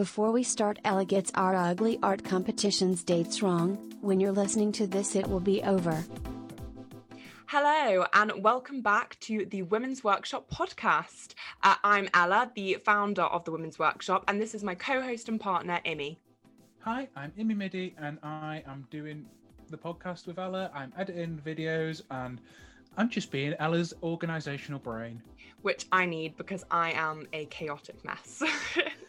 Before we start, Ella gets our ugly art competition's dates wrong. When you're listening to this, it will be over. Hello, and welcome back to the Women's Workshop podcast. Uh, I'm Ella, the founder of the Women's Workshop, and this is my co host and partner, Immi. Hi, I'm Immi Midi, and I am doing the podcast with Ella. I'm editing videos, and I'm just being Ella's organizational brain. Which I need because I am a chaotic mess.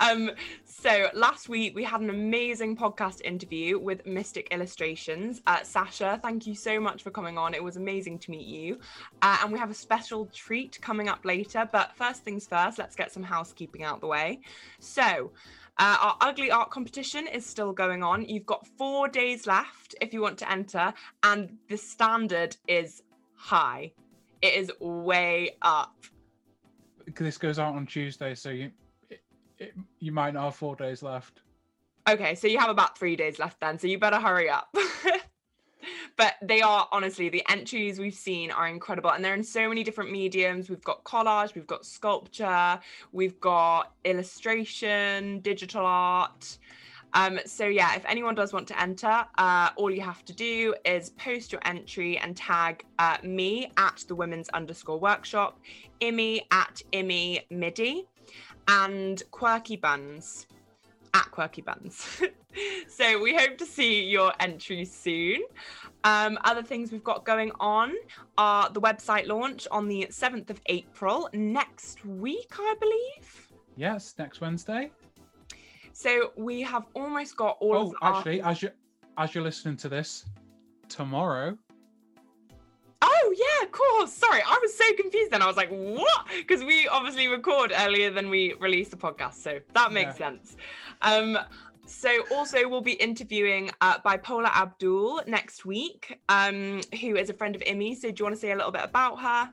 um, so last week we had an amazing podcast interview with Mystic Illustrations. Uh, Sasha, thank you so much for coming on. It was amazing to meet you. Uh, and we have a special treat coming up later. But first things first, let's get some housekeeping out the way. So, uh, our ugly art competition is still going on. You've got four days left if you want to enter, and the standard is high. It is way up. This goes out on Tuesday, so you it, you might not have four days left. Okay, so you have about three days left then, so you better hurry up. but they are honestly the entries we've seen are incredible and they're in so many different mediums we've got collage we've got sculpture we've got illustration digital art um, so yeah, if anyone does want to enter, uh, all you have to do is post your entry and tag uh, me at the women's underscore workshop, Immi at Immi Midi, and Quirky Buns at Quirky Buns. so we hope to see your entry soon. Um, other things we've got going on are the website launch on the 7th of April next week, I believe. Yes, next Wednesday. So we have almost got all oh, of actually, as you as you're listening to this, tomorrow. Oh yeah, of course. Sorry, I was so confused then. I was like, what? Because we obviously record earlier than we release the podcast, so that makes yeah. sense. Um, so also we'll be interviewing uh, Bipolar Abdul next week, um, who is a friend of Immi. So do you want to say a little bit about her?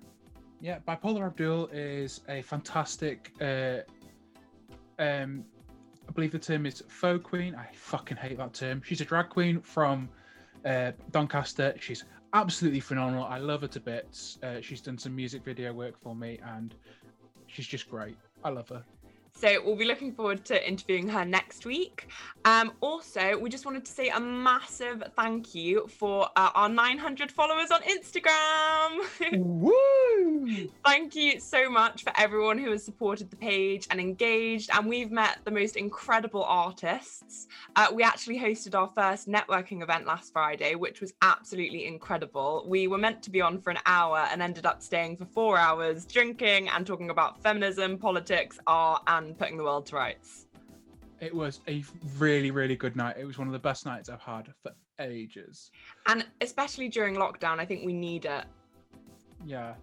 Yeah, Bipolar Abdul is a fantastic uh, um, I believe the term is faux queen. I fucking hate that term. She's a drag queen from uh, Doncaster. She's absolutely phenomenal. I love her to bits. Uh, she's done some music video work for me, and she's just great. I love her. So we'll be looking forward to interviewing her next week. Um, also, we just wanted to say a massive thank you for uh, our 900 followers on Instagram. Woo! thank you so much for everyone who has supported the page and engaged. And we've met the most incredible artists. Uh, we actually hosted our first networking event last Friday, which was absolutely incredible. We were meant to be on for an hour and ended up staying for four hours, drinking and talking about feminism, politics, art, and and putting the world to rights. It was a really, really good night. It was one of the best nights I've had for ages. And especially during lockdown, I think we need it. Yeah.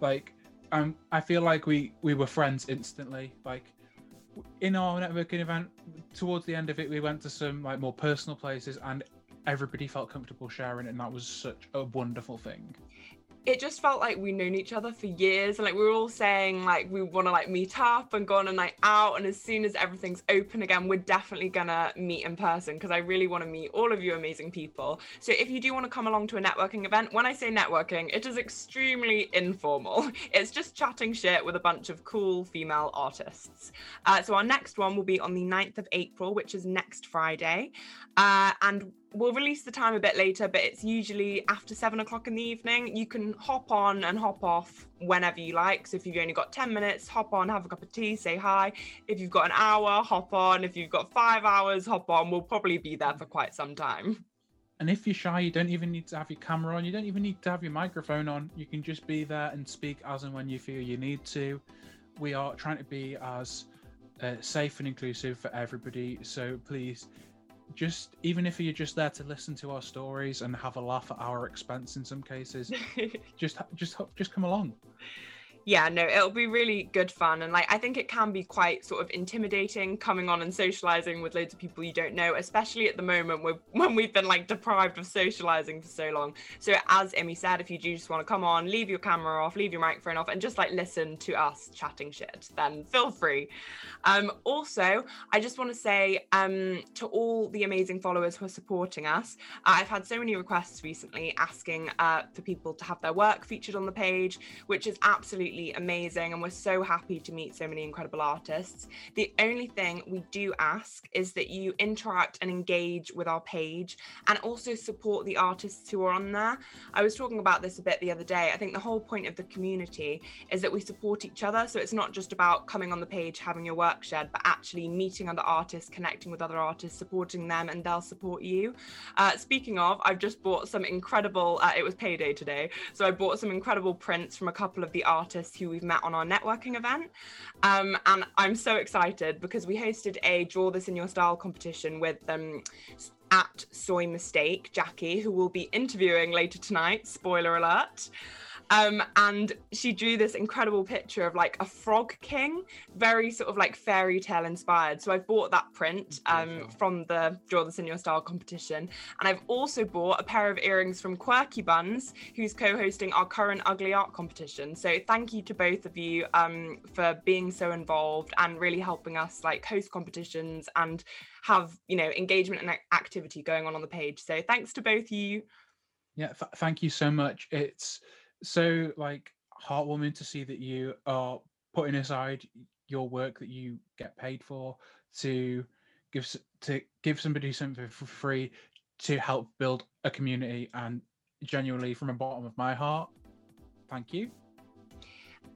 Like, um, I feel like we we were friends instantly. Like, in our networking event, towards the end of it, we went to some like more personal places, and everybody felt comfortable sharing, and that was such a wonderful thing it just felt like we've known each other for years and like we were all saying like we want to like meet up and go on a night out and as soon as everything's open again we're definitely gonna meet in person because i really want to meet all of you amazing people. So if you do want to come along to a networking event when i say networking it is extremely informal. It's just chatting shit with a bunch of cool female artists. Uh, so our next one will be on the 9th of april which is next friday. Uh, and we'll release the time a bit later, but it's usually after seven o'clock in the evening. You can hop on and hop off whenever you like. So if you've only got 10 minutes, hop on, have a cup of tea, say hi. If you've got an hour, hop on. If you've got five hours, hop on. We'll probably be there for quite some time. And if you're shy, you don't even need to have your camera on. You don't even need to have your microphone on. You can just be there and speak as and when you feel you need to. We are trying to be as uh, safe and inclusive for everybody. So please just even if you're just there to listen to our stories and have a laugh at our expense in some cases just just just come along yeah, no, it'll be really good fun. And like, I think it can be quite sort of intimidating coming on and socializing with loads of people you don't know, especially at the moment when we've been like deprived of socializing for so long. So, as Immi said, if you do just want to come on, leave your camera off, leave your microphone off, and just like listen to us chatting shit, then feel free. Um, also, I just want to say um, to all the amazing followers who are supporting us, uh, I've had so many requests recently asking uh, for people to have their work featured on the page, which is absolutely absolutely amazing and we're so happy to meet so many incredible artists. The only thing we do ask is that you interact and engage with our page and also support the artists who are on there. I was talking about this a bit the other day. I think the whole point of the community is that we support each other. So it's not just about coming on the page, having your work shared, but actually meeting other artists, connecting with other artists, supporting them, and they'll support you. Uh, speaking of, I've just bought some incredible, uh, it was payday today. So I bought some incredible prints from a couple of the artists who we've met on our networking event. Um, and I'm so excited because we hosted a Draw This in Your Style competition with um, at Soy Mistake, Jackie, who will be interviewing later tonight. Spoiler alert. Um, and she drew this incredible picture of like a frog king, very sort of like fairy tale inspired. So I've bought that print um, from the Draw This in Your Style competition. And I've also bought a pair of earrings from Quirky Buns, who's co hosting our current Ugly Art competition. So thank you to both of you um, for being so involved and really helping us like host competitions and have, you know, engagement and activity going on on the page. So thanks to both you. Yeah, th- thank you so much. It's so like heartwarming to see that you are putting aside your work that you get paid for to give to give somebody something for free to help build a community and genuinely from the bottom of my heart thank you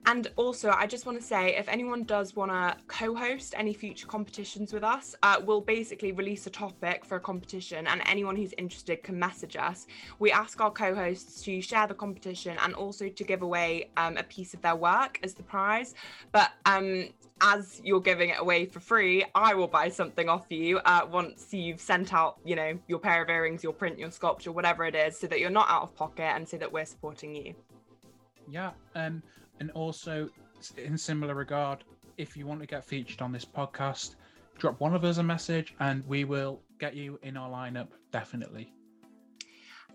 and also, I just want to say if anyone does want to co host any future competitions with us, uh, we'll basically release a topic for a competition, and anyone who's interested can message us. We ask our co hosts to share the competition and also to give away um, a piece of their work as the prize. But um, as you're giving it away for free, I will buy something off you uh, once you've sent out, you know, your pair of earrings, your print, your sculpture, whatever it is, so that you're not out of pocket and so that we're supporting you. Yeah. Um, and also, in similar regard, if you want to get featured on this podcast, drop one of us a message and we will get you in our lineup definitely.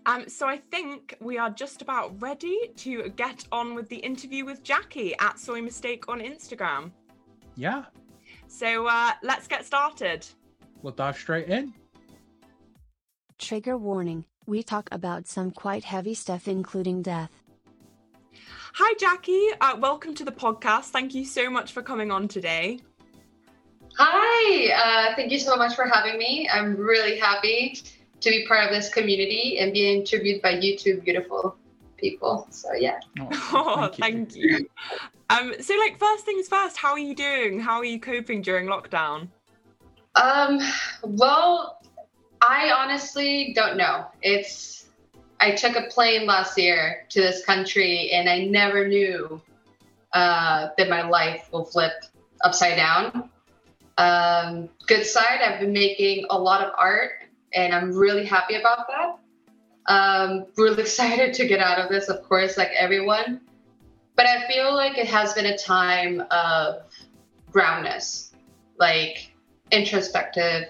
Um, so I think we are just about ready to get on with the interview with Jackie at Soy Mistake on Instagram. Yeah. So uh, let's get started. We'll dive straight in. Trigger warning we talk about some quite heavy stuff, including death. Hi, Jackie. Uh, welcome to the podcast. Thank you so much for coming on today. Hi. Uh, thank you so much for having me. I'm really happy to be part of this community and being interviewed by you two beautiful people. So, yeah. Oh, oh thank, you. you. Um, so, like, first things first, how are you doing? How are you coping during lockdown? Um, well, I honestly don't know. It's I took a plane last year to this country, and I never knew uh, that my life will flip upside down. Um, good side, I've been making a lot of art, and I'm really happy about that. Um, really excited to get out of this, of course, like everyone. But I feel like it has been a time of groundness, like introspective.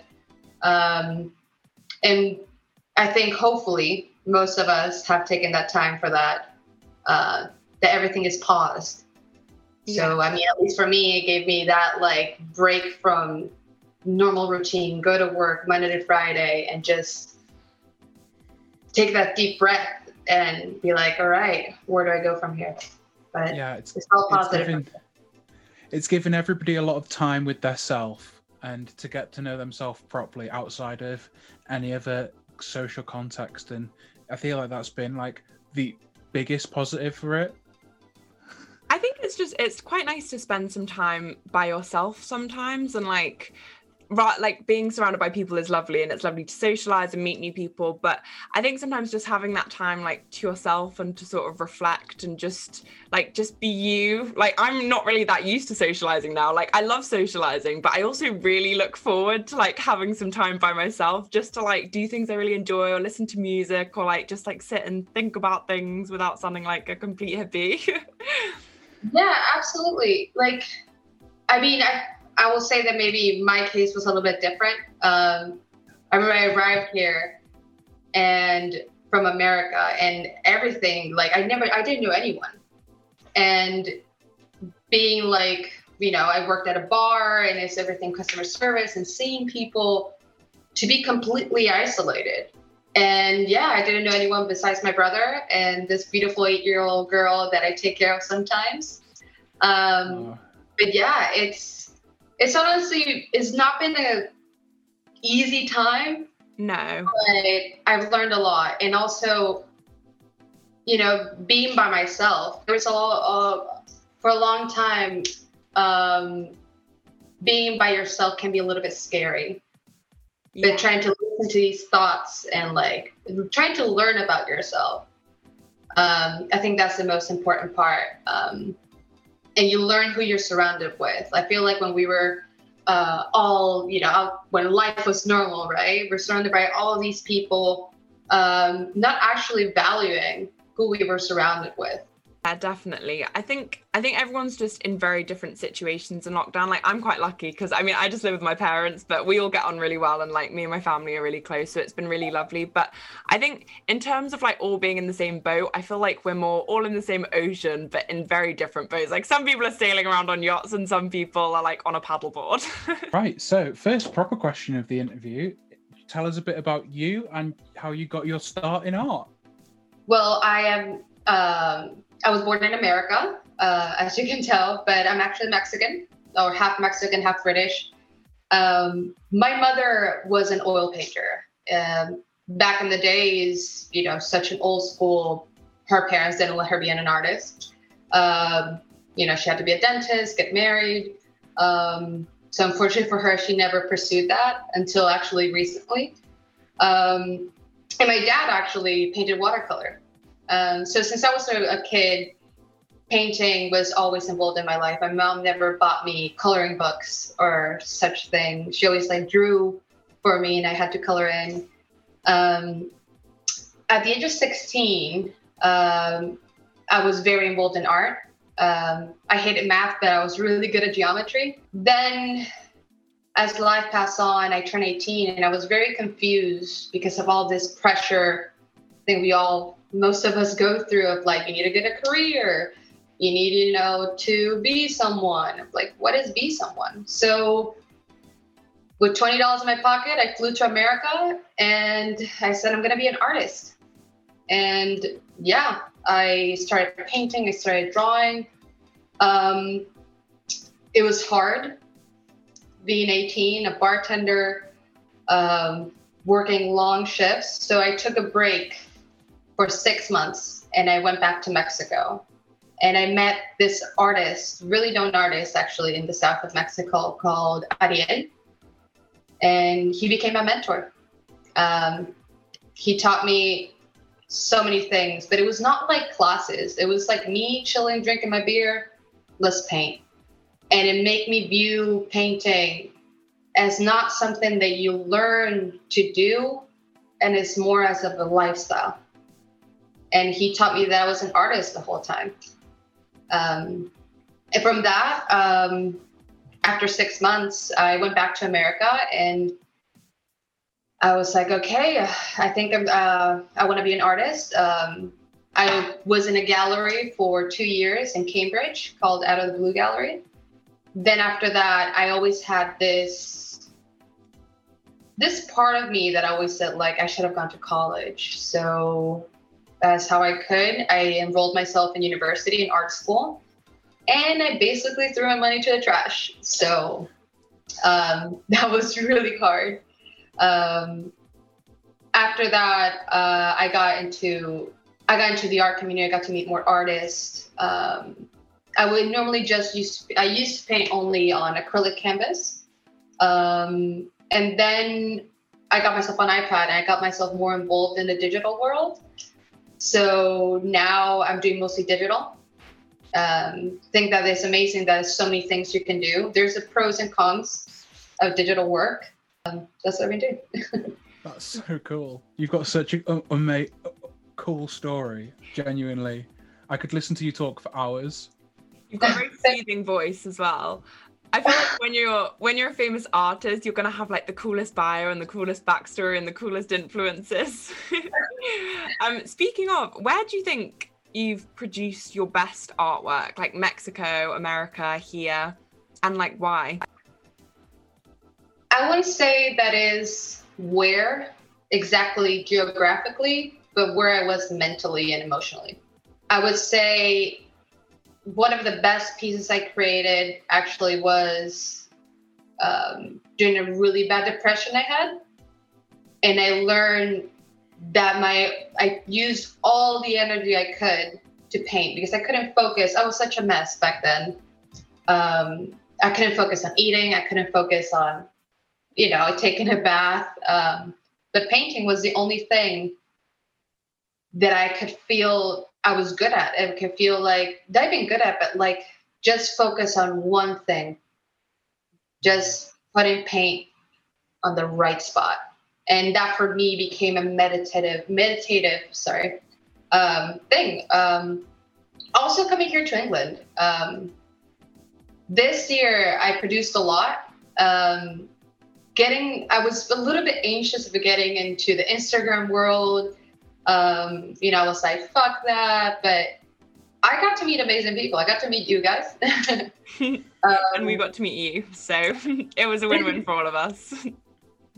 Um, and I think hopefully most of us have taken that time for that. Uh, that everything is paused. Yeah. So I mean, at least for me, it gave me that like break from normal routine, go to work Monday to Friday, and just take that deep breath and be like, all right, where do I go from here? But yeah, it's, it's all positive. It's given, it's given everybody a lot of time with their self and to get to know themselves properly outside of any other social context and I feel like that's been like the biggest positive for it. I think it's just it's quite nice to spend some time by yourself sometimes and like right like being surrounded by people is lovely and it's lovely to socialize and meet new people but i think sometimes just having that time like to yourself and to sort of reflect and just like just be you. Like i'm not really that used to socializing now. Like i love socializing but i also really look forward to like having some time by myself just to like do things i really enjoy or listen to music or like just like sit and think about things without sounding like a complete hippie. Yeah absolutely. Like i mean i I will say that maybe my case was a little bit different. Um, I remember I arrived here and from America and everything, like I never, I didn't know anyone. And being like, you know, I worked at a bar and it's everything customer service and seeing people to be completely isolated. And yeah, I didn't know anyone besides my brother and this beautiful eight year old girl that I take care of sometimes. Um, Oh, but yeah, it's it's honestly it's not been a easy time, No. but I've learned a lot, and also, you know, being by myself. There was a lot of, for a long time. Um, being by yourself can be a little bit scary. Yeah. but trying to listen to these thoughts and like trying to learn about yourself um, i think that's the most important part um, and you learn who you're surrounded with. I feel like when we were uh, all you know when life was normal right? We're surrounded by all these people um, not actually valuing who we were surrounded with Yeah, definitely. I think I think everyone's just in very different situations in lockdown. Like I'm quite lucky because I mean I just live with my parents, but we all get on really well and like me and my family are really close, so it's been really lovely. But I think in terms of like all being in the same boat, I feel like we're more all in the same ocean, but in very different boats. Like some people are sailing around on yachts and some people are like on a paddleboard. Right. So, first proper question of the interview. Tell us a bit about you and how you got your start in art. Well, I am. Um, I was born in America, uh, as you can tell, but I'm actually Mexican, or half Mexican, half British. Um, my mother was an oil painter. Um, back in the days, you know, such an old school. Her parents didn't let her be an artist. Um, you know, she had to be a dentist, get married. Um, so unfortunately for her, she never pursued that until actually recently. Um, and my dad actually painted watercolor. Um, so since I was a, kid, painting was always involved in my life. My mom never bought me coloring books or such thing. She always like drew for me, and I had to color in. Um, at the age of 16, um, I was very involved in art. Um, I hated math, but I was really good at geometry. Then, as life passed on, I turned 18, and I was very confused because of all this pressure. I think we all most of us go through of like you need to get a career. You need you know to be someone. Like what is be someone? So with $20 in my pocket i flew to america and i said i'm going to be an artist. And yeah i started painting i started drawing. Um, it was hard being 18 a bartender um, working long shifts. So i took a break for six months and I went back to Mexico. And I met this artist, really known artist actually in the south of Mexico called Ariel. And he became my mentor. Um, he taught me so many things, but it was not like classes. It was like me chilling, drinking my beer, let's paint. And it made me view painting as not something that you learn to do, and it's more as of a lifestyle and he taught me that I was an artist the whole time. Um, and from that, um, after six months, I went back to America and I was like, okay, I think I'm, uh, I want to be an artist. Um, I was in a gallery for two years in Cambridge called Out of the Blue Gallery. Then after that, I always had this this part of me that always said like I should have gone to college. So that's how I could. I enrolled myself in university in art school, and I basically threw my money to the trash. So um, that was really hard. Um, after that, uh, I got into I got into the art community. I got to meet more artists. Um, I would normally just use I used to paint only on acrylic canvas, um, and then I got myself an iPad and I got myself more involved in the digital world. So now I'm doing mostly digital. Um, think that it's amazing that there's so many things you can do. There's the pros and cons of digital work. Um, that's what we do. That's so cool. You've got such a, a, a, cool story. Genuinely, I could listen to you talk for hours. You've got a very soothing voice as well. I feel like when you're when you're a famous artist, you're gonna have like the coolest bio and the coolest backstory and the coolest influences. um, speaking of, where do you think you've produced your best artwork? Like Mexico, America, here, and like why? I wouldn't say that is where exactly geographically, but where I was mentally and emotionally. I would say one of the best pieces I created actually was um, during a really bad depression I had, and I learned that my I used all the energy I could to paint because I couldn't focus. I was such a mess back then. Um, I couldn't focus on eating. I couldn't focus on, you know, taking a bath. Um, but painting was the only thing that I could feel I was good at. I could feel like not even good at, but like just focus on one thing. Just putting paint on the right spot. And that for me became a meditative, meditative, sorry, um, thing. Um, also coming here to England. Um, this year I produced a lot. Um, getting, I was a little bit anxious about getting into the Instagram world. Um, you know, I was like, fuck that. But I got to meet amazing people. I got to meet you guys. um, and we got to meet you. So it was a win win for all of us.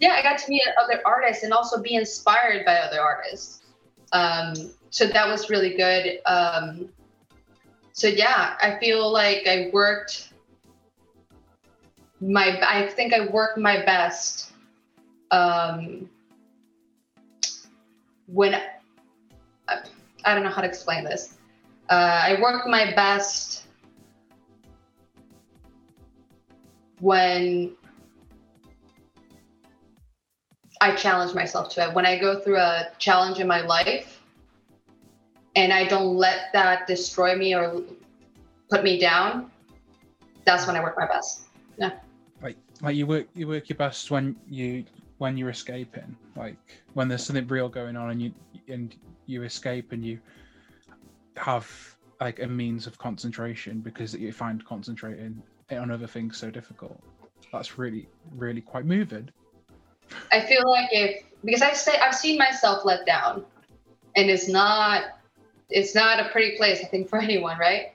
Yeah, I got to meet other artists and also be inspired by other artists. Um, so that was really good. Um, so yeah, I feel like I worked my I think I worked my best um, when I, I don't know how to explain this. Uh, I worked my best when I challenge myself to it. When I go through a challenge in my life and I don't let that destroy me or put me down, that's when I work my best. Yeah. Like like you work you work your best when you when you're escaping. Like when there's something real going on and you and you escape and you have like a means of concentration because you find concentrating on other things so difficult. That's really really quite moving i feel like if because i've say i've seen myself let down and it's not it's not a pretty place i think for anyone right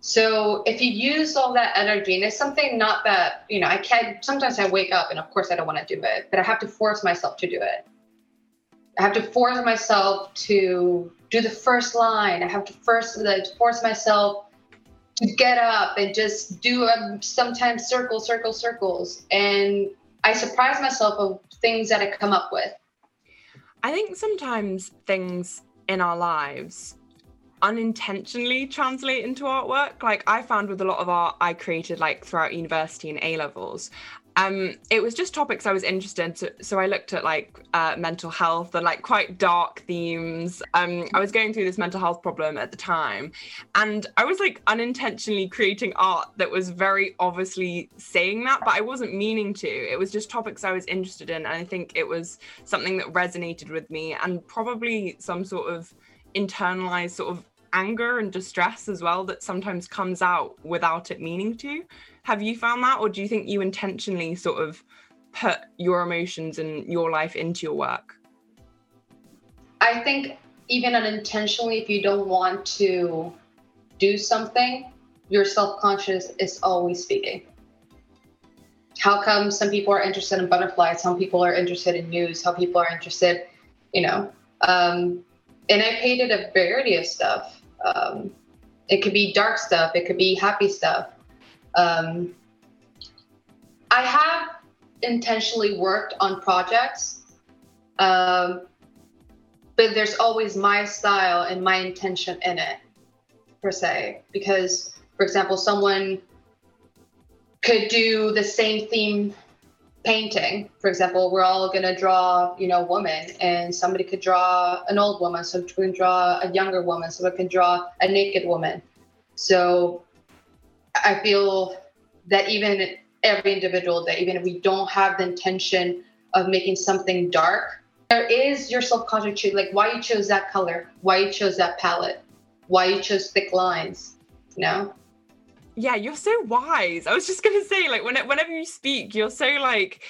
so if you use all that energy, and it's something not that, you know, I can't, sometimes I wake up and of course I don't want to do it, but I have to force myself to do it. I have to force myself to do the first line. I have to first like, force myself to get up and just do um, sometimes circle, circle, circles. And I surprise myself of things that I come up with. I think sometimes things in our lives unintentionally translate into artwork. Like I found with a lot of art I created like throughout university and A levels. Um, it was just topics I was interested in. So, so I looked at like uh, mental health and like quite dark themes. Um, I was going through this mental health problem at the time, and I was like unintentionally creating art that was very obviously saying that, but I wasn't meaning to. It was just topics I was interested in, and I think it was something that resonated with me, and probably some sort of internalized sort of anger and distress as well that sometimes comes out without it meaning to. Have you found that, or do you think you intentionally sort of put your emotions and your life into your work? I think even unintentionally, if you don't want to do something, your self conscious is always speaking. How come some people are interested in butterflies? Some people are interested in news? How people are interested, you know, um, and I painted a variety of stuff. Um, it could be dark stuff, it could be happy stuff. Um, I have intentionally worked on projects, um, but there's always my style and my intention in it, per se. Because, for example, someone could do the same theme painting for example we're all going to draw you know woman and somebody could draw an old woman so we can draw a younger woman so we can draw a naked woman so i feel that even every individual that even if we don't have the intention of making something dark there is your self-conscious like why you chose that color why you chose that palette why you chose thick lines you know yeah, you're so wise. I was just gonna say, like, when, whenever you speak, you're so like,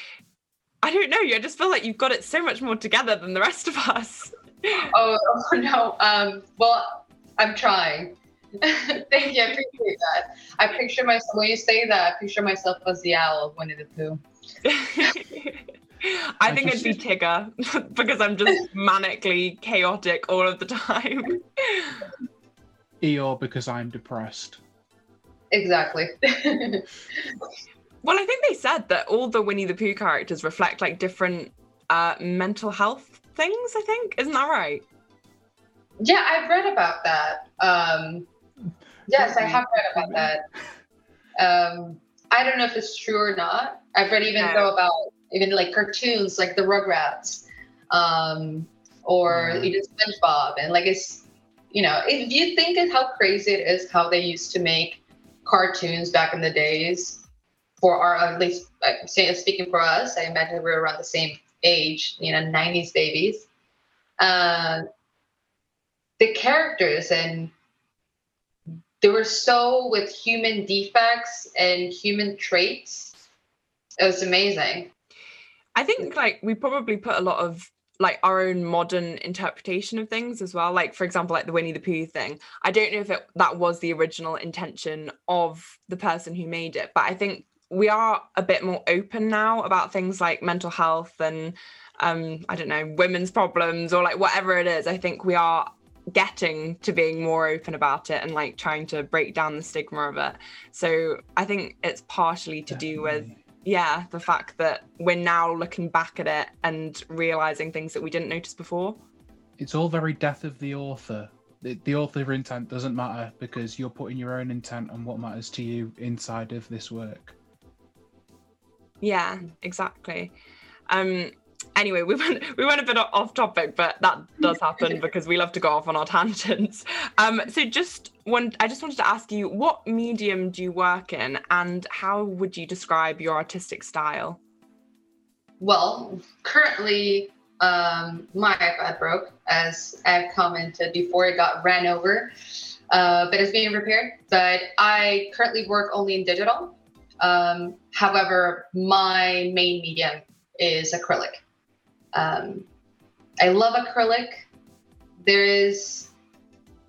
I don't know. I just feel like you've got it so much more together than the rest of us. oh, oh no. Um, well, I'm trying. Thank you. I appreciate that. I picture myself when you say that. I picture myself as the owl of Winnie the Pooh. I think it'd be Tigger because I'm just manically chaotic all of the time. Eeyore because I'm depressed. Exactly. well, I think they said that all the Winnie the Pooh characters reflect like different uh, mental health things. I think isn't that right? Yeah, I've read about that. Um, yes, I have read about that. Um, I don't know if it's true or not. I've read even though about even like cartoons like the Rugrats, um, or mm. even SpongeBob, and like it's you know if you think of how crazy it is how they used to make cartoons back in the days for our at least speaking for us, I imagine we're around the same age, you know, 90s babies. Uh, the characters and they were so with human defects and human traits. It was amazing. I think like we probably put a lot of like our own modern interpretation of things as well. Like for example, like the Winnie the Pooh thing. I don't know if it, that was the original intention of the person who made it, but I think we are a bit more open now about things like mental health and um I don't know women's problems or like whatever it is. I think we are getting to being more open about it and like trying to break down the stigma of it. So I think it's partially to Definitely. do with yeah, the fact that we're now looking back at it and realizing things that we didn't notice before. It's all very death of the author. The, the author intent doesn't matter because you're putting your own intent on what matters to you inside of this work. Yeah, exactly. Um, anyway, we went we went a bit off topic, but that does happen because we love to go off on our tangents. Um, so just one, I just wanted to ask you, what medium do you work in, and how would you describe your artistic style? Well, currently, um, my iPad broke, as I've commented before. It got ran over, uh, but it's being repaired. But I currently work only in digital. Um, however, my main medium is acrylic. Um, I love acrylic. There is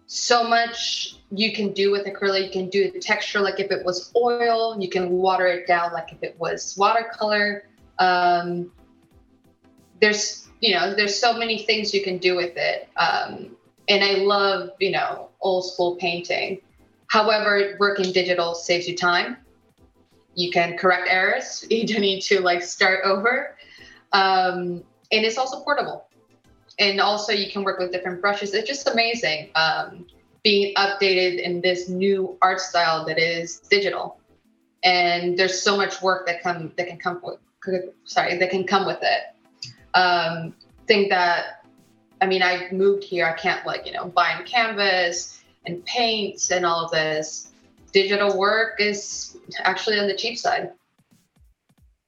so much you can do with acrylic. You can do the texture like if it was oil. You can water it down like if it was watercolor. Um, there's you know there's so many things you can do with it. Um, and I love you know old school painting. However, working digital saves you time. You can correct errors. You don't need to like start over. Um, and it's also portable. And also, you can work with different brushes. It's just amazing um, being updated in this new art style that is digital. And there's so much work that come that can come with, sorry that can come with it. Um, think that I mean I moved here. I can't like you know buying canvas and paints and all of this. Digital work is actually on the cheap side.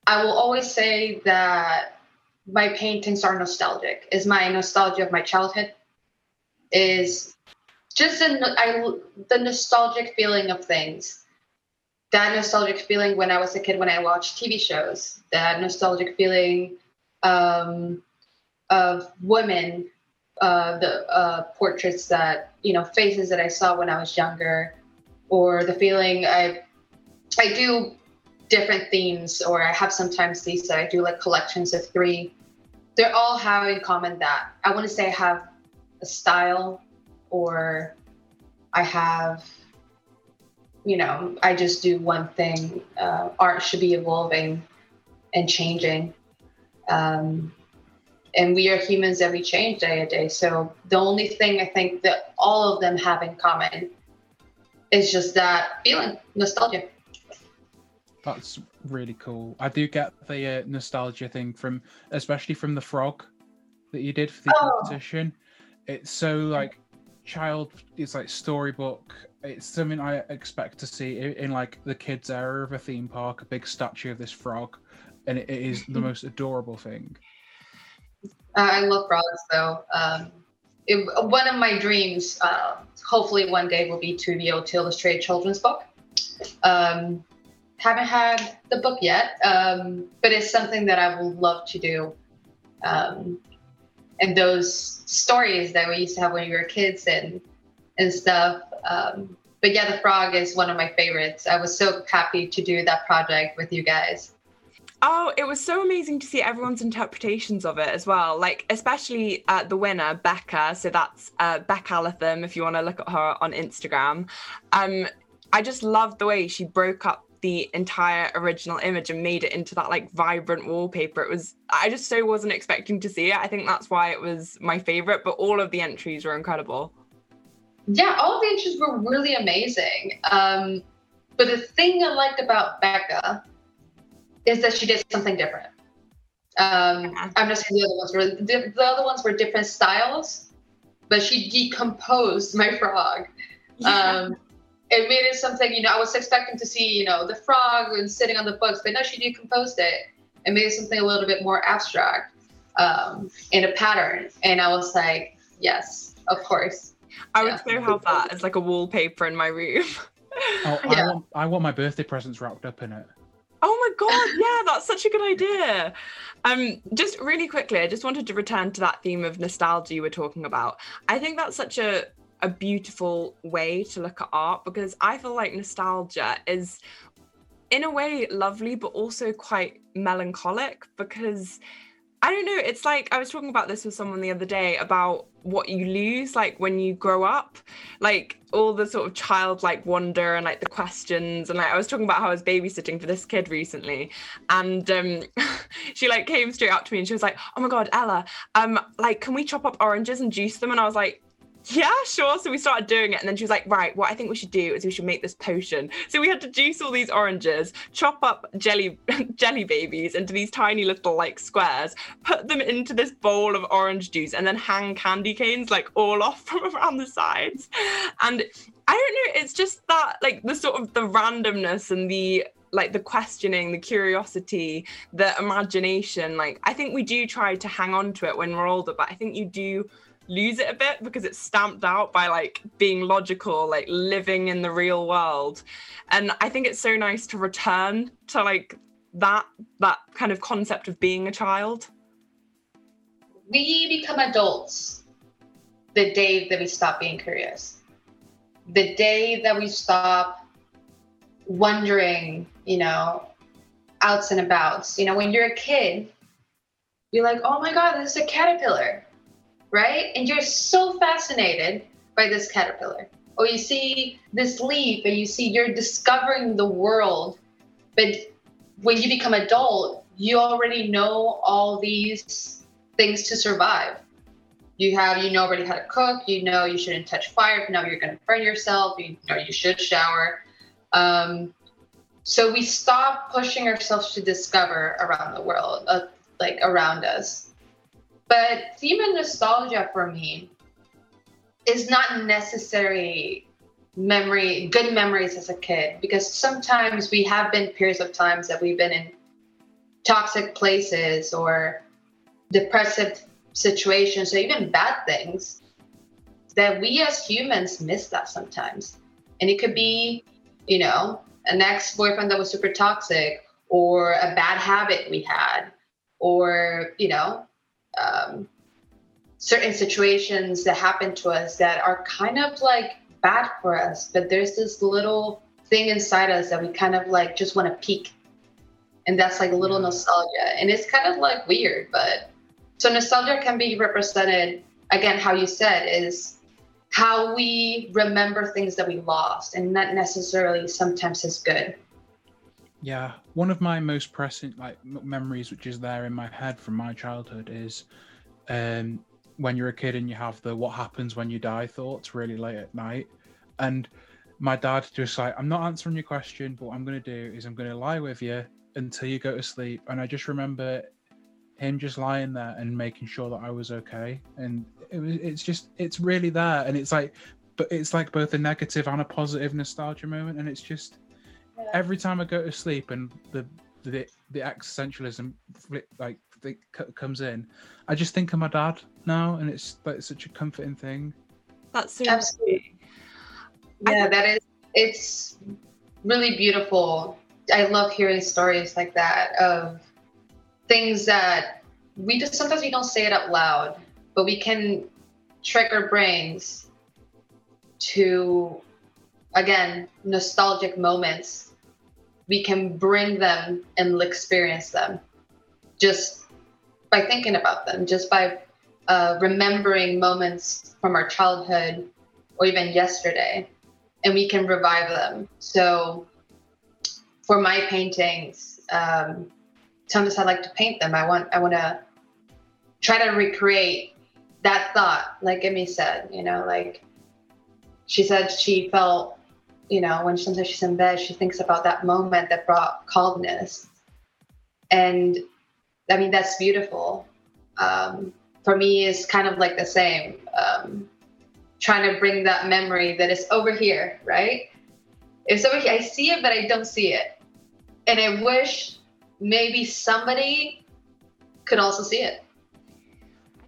I will always say that my paintings are nostalgic. Is my nostalgia of my childhood? Is just the nostalgic feeling of things. That nostalgic feeling when I was a kid when I watched TV shows. That nostalgic feeling um, of women, uh, the uh, portraits that you know, faces that I saw when I was younger, or the feeling I I do different themes, or I have sometimes these that I do like collections of three. They're all have in common that I want to say I have a style, or I have, you know, I just do one thing. Uh, art should be evolving and changing. Um, and we are humans that we change day to day. So the only thing I think that all of them have in common is just that feeling, nostalgia. That's really cool. I do get the uh, nostalgia thing from, especially from the frog that you did for the oh. competition. It's so like child. It's like storybook. It's something I expect to see in, in like the kids' area of a theme park. A big statue of this frog, and it, it is the most adorable thing. I love frogs, though. Um, it, one of my dreams, uh, hopefully one day, will be to be able to illustrate a children's book. Um, haven't had the book yet, um, but it's something that I would love to do. Um, and those stories that we used to have when we were kids and and stuff. Um, but yeah, the frog is one of my favorites. I was so happy to do that project with you guys. Oh, it was so amazing to see everyone's interpretations of it as well. Like, especially uh, the winner, Becca. So that's uh, Becca Latham, if you want to look at her on Instagram. Um, I just loved the way she broke up the entire original image and made it into that like vibrant wallpaper. It was, I just so wasn't expecting to see it. I think that's why it was my favorite, but all of the entries were incredible. Yeah, all of the entries were really amazing. Um, but the thing I liked about Becca is that she did something different. Um, I'm just saying the other ones were the, the other ones were different styles, but she decomposed my frog. Yeah. Um, it made it something, you know, I was expecting to see, you know, the frog and sitting on the books, but no, she decomposed it and made it something a little bit more abstract um, in a pattern. And I was like, yes, of course. I would yeah. so have that as like a wallpaper in my room. oh, I, yeah. want, I want my birthday presents wrapped up in it. Oh my god, yeah, that's such a good idea. Um, just really quickly, I just wanted to return to that theme of nostalgia you were talking about. I think that's such a a beautiful way to look at art because I feel like nostalgia is in a way lovely but also quite melancholic because I don't know. It's like I was talking about this with someone the other day about what you lose, like when you grow up, like all the sort of childlike wonder and like the questions. And like I was talking about how I was babysitting for this kid recently, and um, she like came straight up to me and she was like, "Oh my god, Ella, um, like can we chop up oranges and juice them?" And I was like, yeah, sure. So we started doing it, and then she was like, "Right, what I think we should do is we should make this potion." So we had to juice all these oranges, chop up jelly jelly babies into these tiny little like squares, put them into this bowl of orange juice, and then hang candy canes like all off from around the sides. And I don't know, it's just that like the sort of the randomness and the like the questioning, the curiosity, the imagination. Like I think we do try to hang on to it when we're older, but I think you do lose it a bit because it's stamped out by like being logical, like living in the real world. And I think it's so nice to return to like that that kind of concept of being a child. We become adults the day that we stop being curious. The day that we stop wondering, you know, outs and abouts. You know, when you're a kid, you're like, oh my God, this is a caterpillar right? And you're so fascinated by this caterpillar. Or you see this leaf and you see you're discovering the world. But when you become adult, you already know all these things to survive. You have you know already how to cook, you know you shouldn't touch fire, you know you're gonna burn yourself, you know you should shower. Um, so we stop pushing ourselves to discover around the world, uh, like around us. But and nostalgia for me is not necessarily memory, good memories as a kid, because sometimes we have been periods of times that we've been in toxic places or depressive situations or even bad things that we as humans miss that sometimes. And it could be, you know, an ex boyfriend that was super toxic or a bad habit we had or, you know, um, certain situations that happen to us that are kind of like bad for us, but there's this little thing inside us that we kind of like just want to peek. And that's like a little nostalgia. And it's kind of like weird, but so nostalgia can be represented again, how you said, is how we remember things that we lost and not necessarily sometimes is good. Yeah, one of my most pressing like memories, which is there in my head from my childhood, is um, when you're a kid and you have the "what happens when you die" thoughts really late at night, and my dad just like, "I'm not answering your question, but what I'm going to do is I'm going to lie with you until you go to sleep." And I just remember him just lying there and making sure that I was okay, and it was it's just it's really there, and it's like, but it's like both a negative and a positive nostalgia moment, and it's just every time I go to sleep and the the the existentialism flip, like comes in, I just think of my dad now, and it's like such a comforting thing. That's so absolutely. Yeah, that is. It's really beautiful. I love hearing stories like that of things that we just sometimes we don't say it out loud, but we can trick our brains to again nostalgic moments we can bring them and experience them just by thinking about them, just by uh, remembering moments from our childhood or even yesterday, and we can revive them. So, for my paintings, um, sometimes I like to paint them. I want I want to try to recreate that thought, like Immi said. You know, like she said she felt, you know, when sometimes she's in bed, she thinks about that moment that brought calmness, and I mean that's beautiful. Um, for me, is kind of like the same. Um, trying to bring that memory that is over here, right? It's over here. I see it, but I don't see it, and I wish maybe somebody could also see it.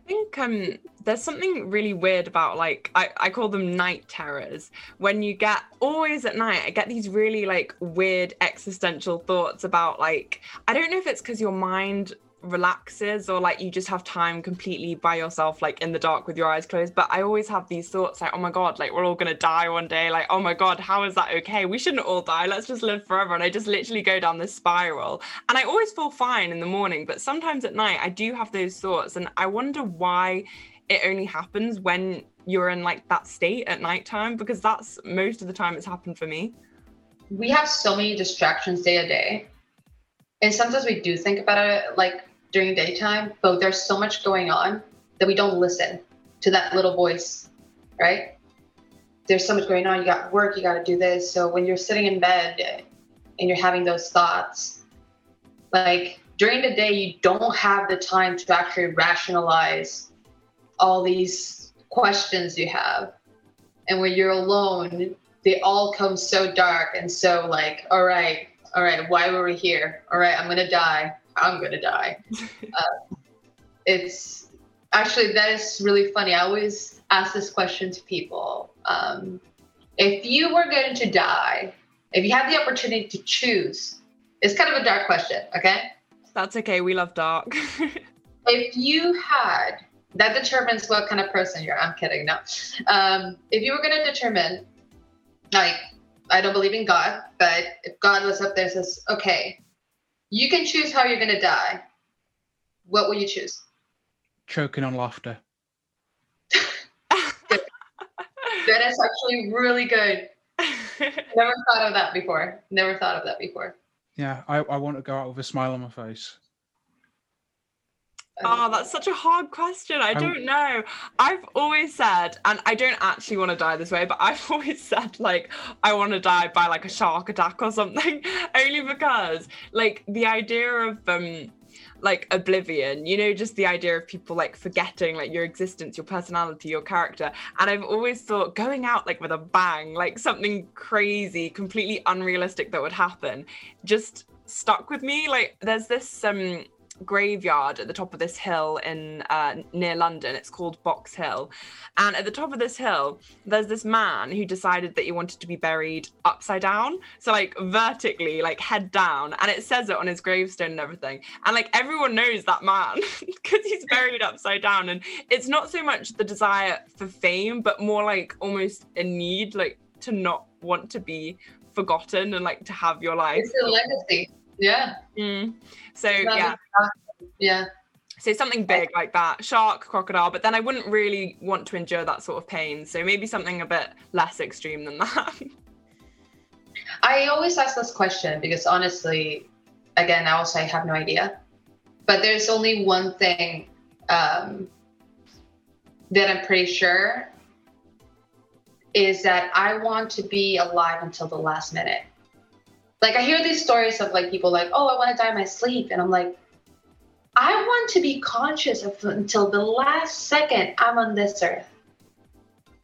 I think um there's something really weird about like I, I call them night terrors. When you get always at night i get these really like weird existential thoughts about like i don't know if it's because your mind relaxes or like you just have time completely by yourself like in the dark with your eyes closed. But i always have these thoughts like oh my god like we're all gonna die one day. Like oh my god how is that okay? We shouldn't all die. Let's just live forever. And i just literally go down this spiral. And i always feel fine in the morning but sometimes at night i do have those thoughts. And i wonder why it only happens when you're in like that state at nighttime because that's most of the time it's happened for me. We have so many distractions day to day. And sometimes we do think about it like during daytime, but there's so much going on that we don't listen to that little voice, right? There's so much going on. You got work, you got to do this. So when you're sitting in bed and you're having those thoughts, like during the day, you don't have the time to actually rationalize all these questions you have. And when you're alone, they all come so dark and so like, all right, all right, why were we here? All right, I'm going to die I'm gonna die. uh, it's actually that is really funny. I always ask this question to people. Um, if you were going to die, if you had the opportunity to choose, it's kind of a dark question, okay? That's okay. We love dark. if you had, that determines what kind of person you're. I'm kidding. No. Um, if you were going to determine, like, I don't believe in God, but if God was up there says, okay, you can choose how you're going to die. What will you choose? Choking on laughter. that is actually really good. Never thought of that before. Never thought of that before. Yeah, I, I want to go out with a smile on my face. Oh, that's such a hard question. I don't know. I've always said, and I don't actually want to die this way, but I've always said, like, I want to die by like a shark attack or something, only because, like, the idea of, um, like oblivion you know just the idea of people like forgetting like your existence your personality your character and i've always thought going out like with a bang like something crazy completely unrealistic that would happen just stuck with me like there's this um graveyard at the top of this hill in uh, near London. It's called Box Hill, and at the top of this hill, there's this man who decided that he wanted to be buried upside down, so like vertically, like head down, and it says it on his gravestone and everything. And like everyone knows that man because he's buried upside down, and it's not so much the desire for fame, but more like almost a need, like to not want to be forgotten and like to have your life. It's a legacy. Yeah. Mm. So yeah. Yeah. So something big like that, shark, crocodile, but then I wouldn't really want to endure that sort of pain. So maybe something a bit less extreme than that. I always ask this question because honestly, again, I also have no idea. But there's only one thing um, that I'm pretty sure is that I want to be alive until the last minute like I hear these stories of like people like, oh, I want to die in my sleep, and I'm like, I want to be conscious of until the last second I'm on this earth,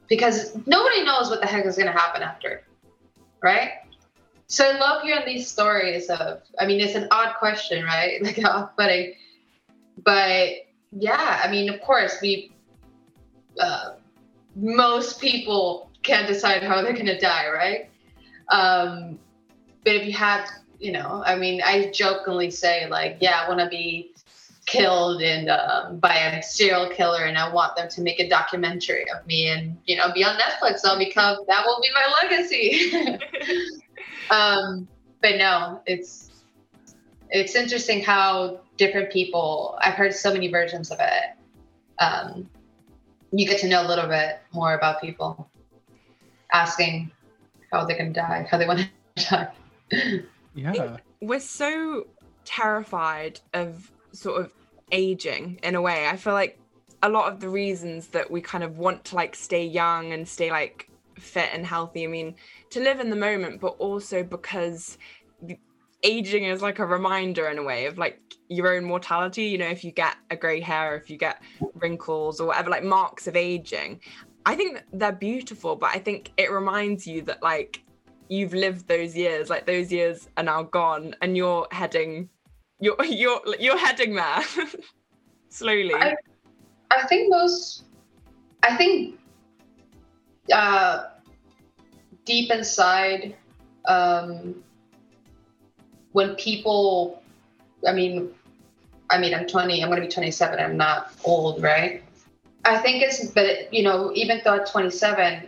because nobody knows what the heck is going to happen after, right? So I love hearing these stories of. I mean, it's an odd question, right? Like off-putting, but yeah, I mean, of course, we. Uh, most people can't decide how they're going to die, right? Um, but if you had, you know, I mean, I jokingly say like, yeah, I want to be killed and um, by a serial killer, and I want them to make a documentary of me and you know be on Netflix. I'll become that will be my legacy. um, but no, it's it's interesting how different people. I've heard so many versions of it. Um, you get to know a little bit more about people, asking how they're gonna die, how they want to die. Yeah. We're so terrified of sort of aging in a way. I feel like a lot of the reasons that we kind of want to like stay young and stay like fit and healthy. I mean, to live in the moment, but also because aging is like a reminder in a way of like your own mortality. You know, if you get a grey hair, if you get wrinkles or whatever, like marks of aging. I think they're beautiful, but I think it reminds you that like you've lived those years, like those years are now gone, and you're heading, you're you're you're heading there slowly. I, I think most, I think, uh, deep inside, um, when people, I mean, I mean, I'm 20, I'm to be 27, I'm not old, right? I think it's, but you know, even though at 27,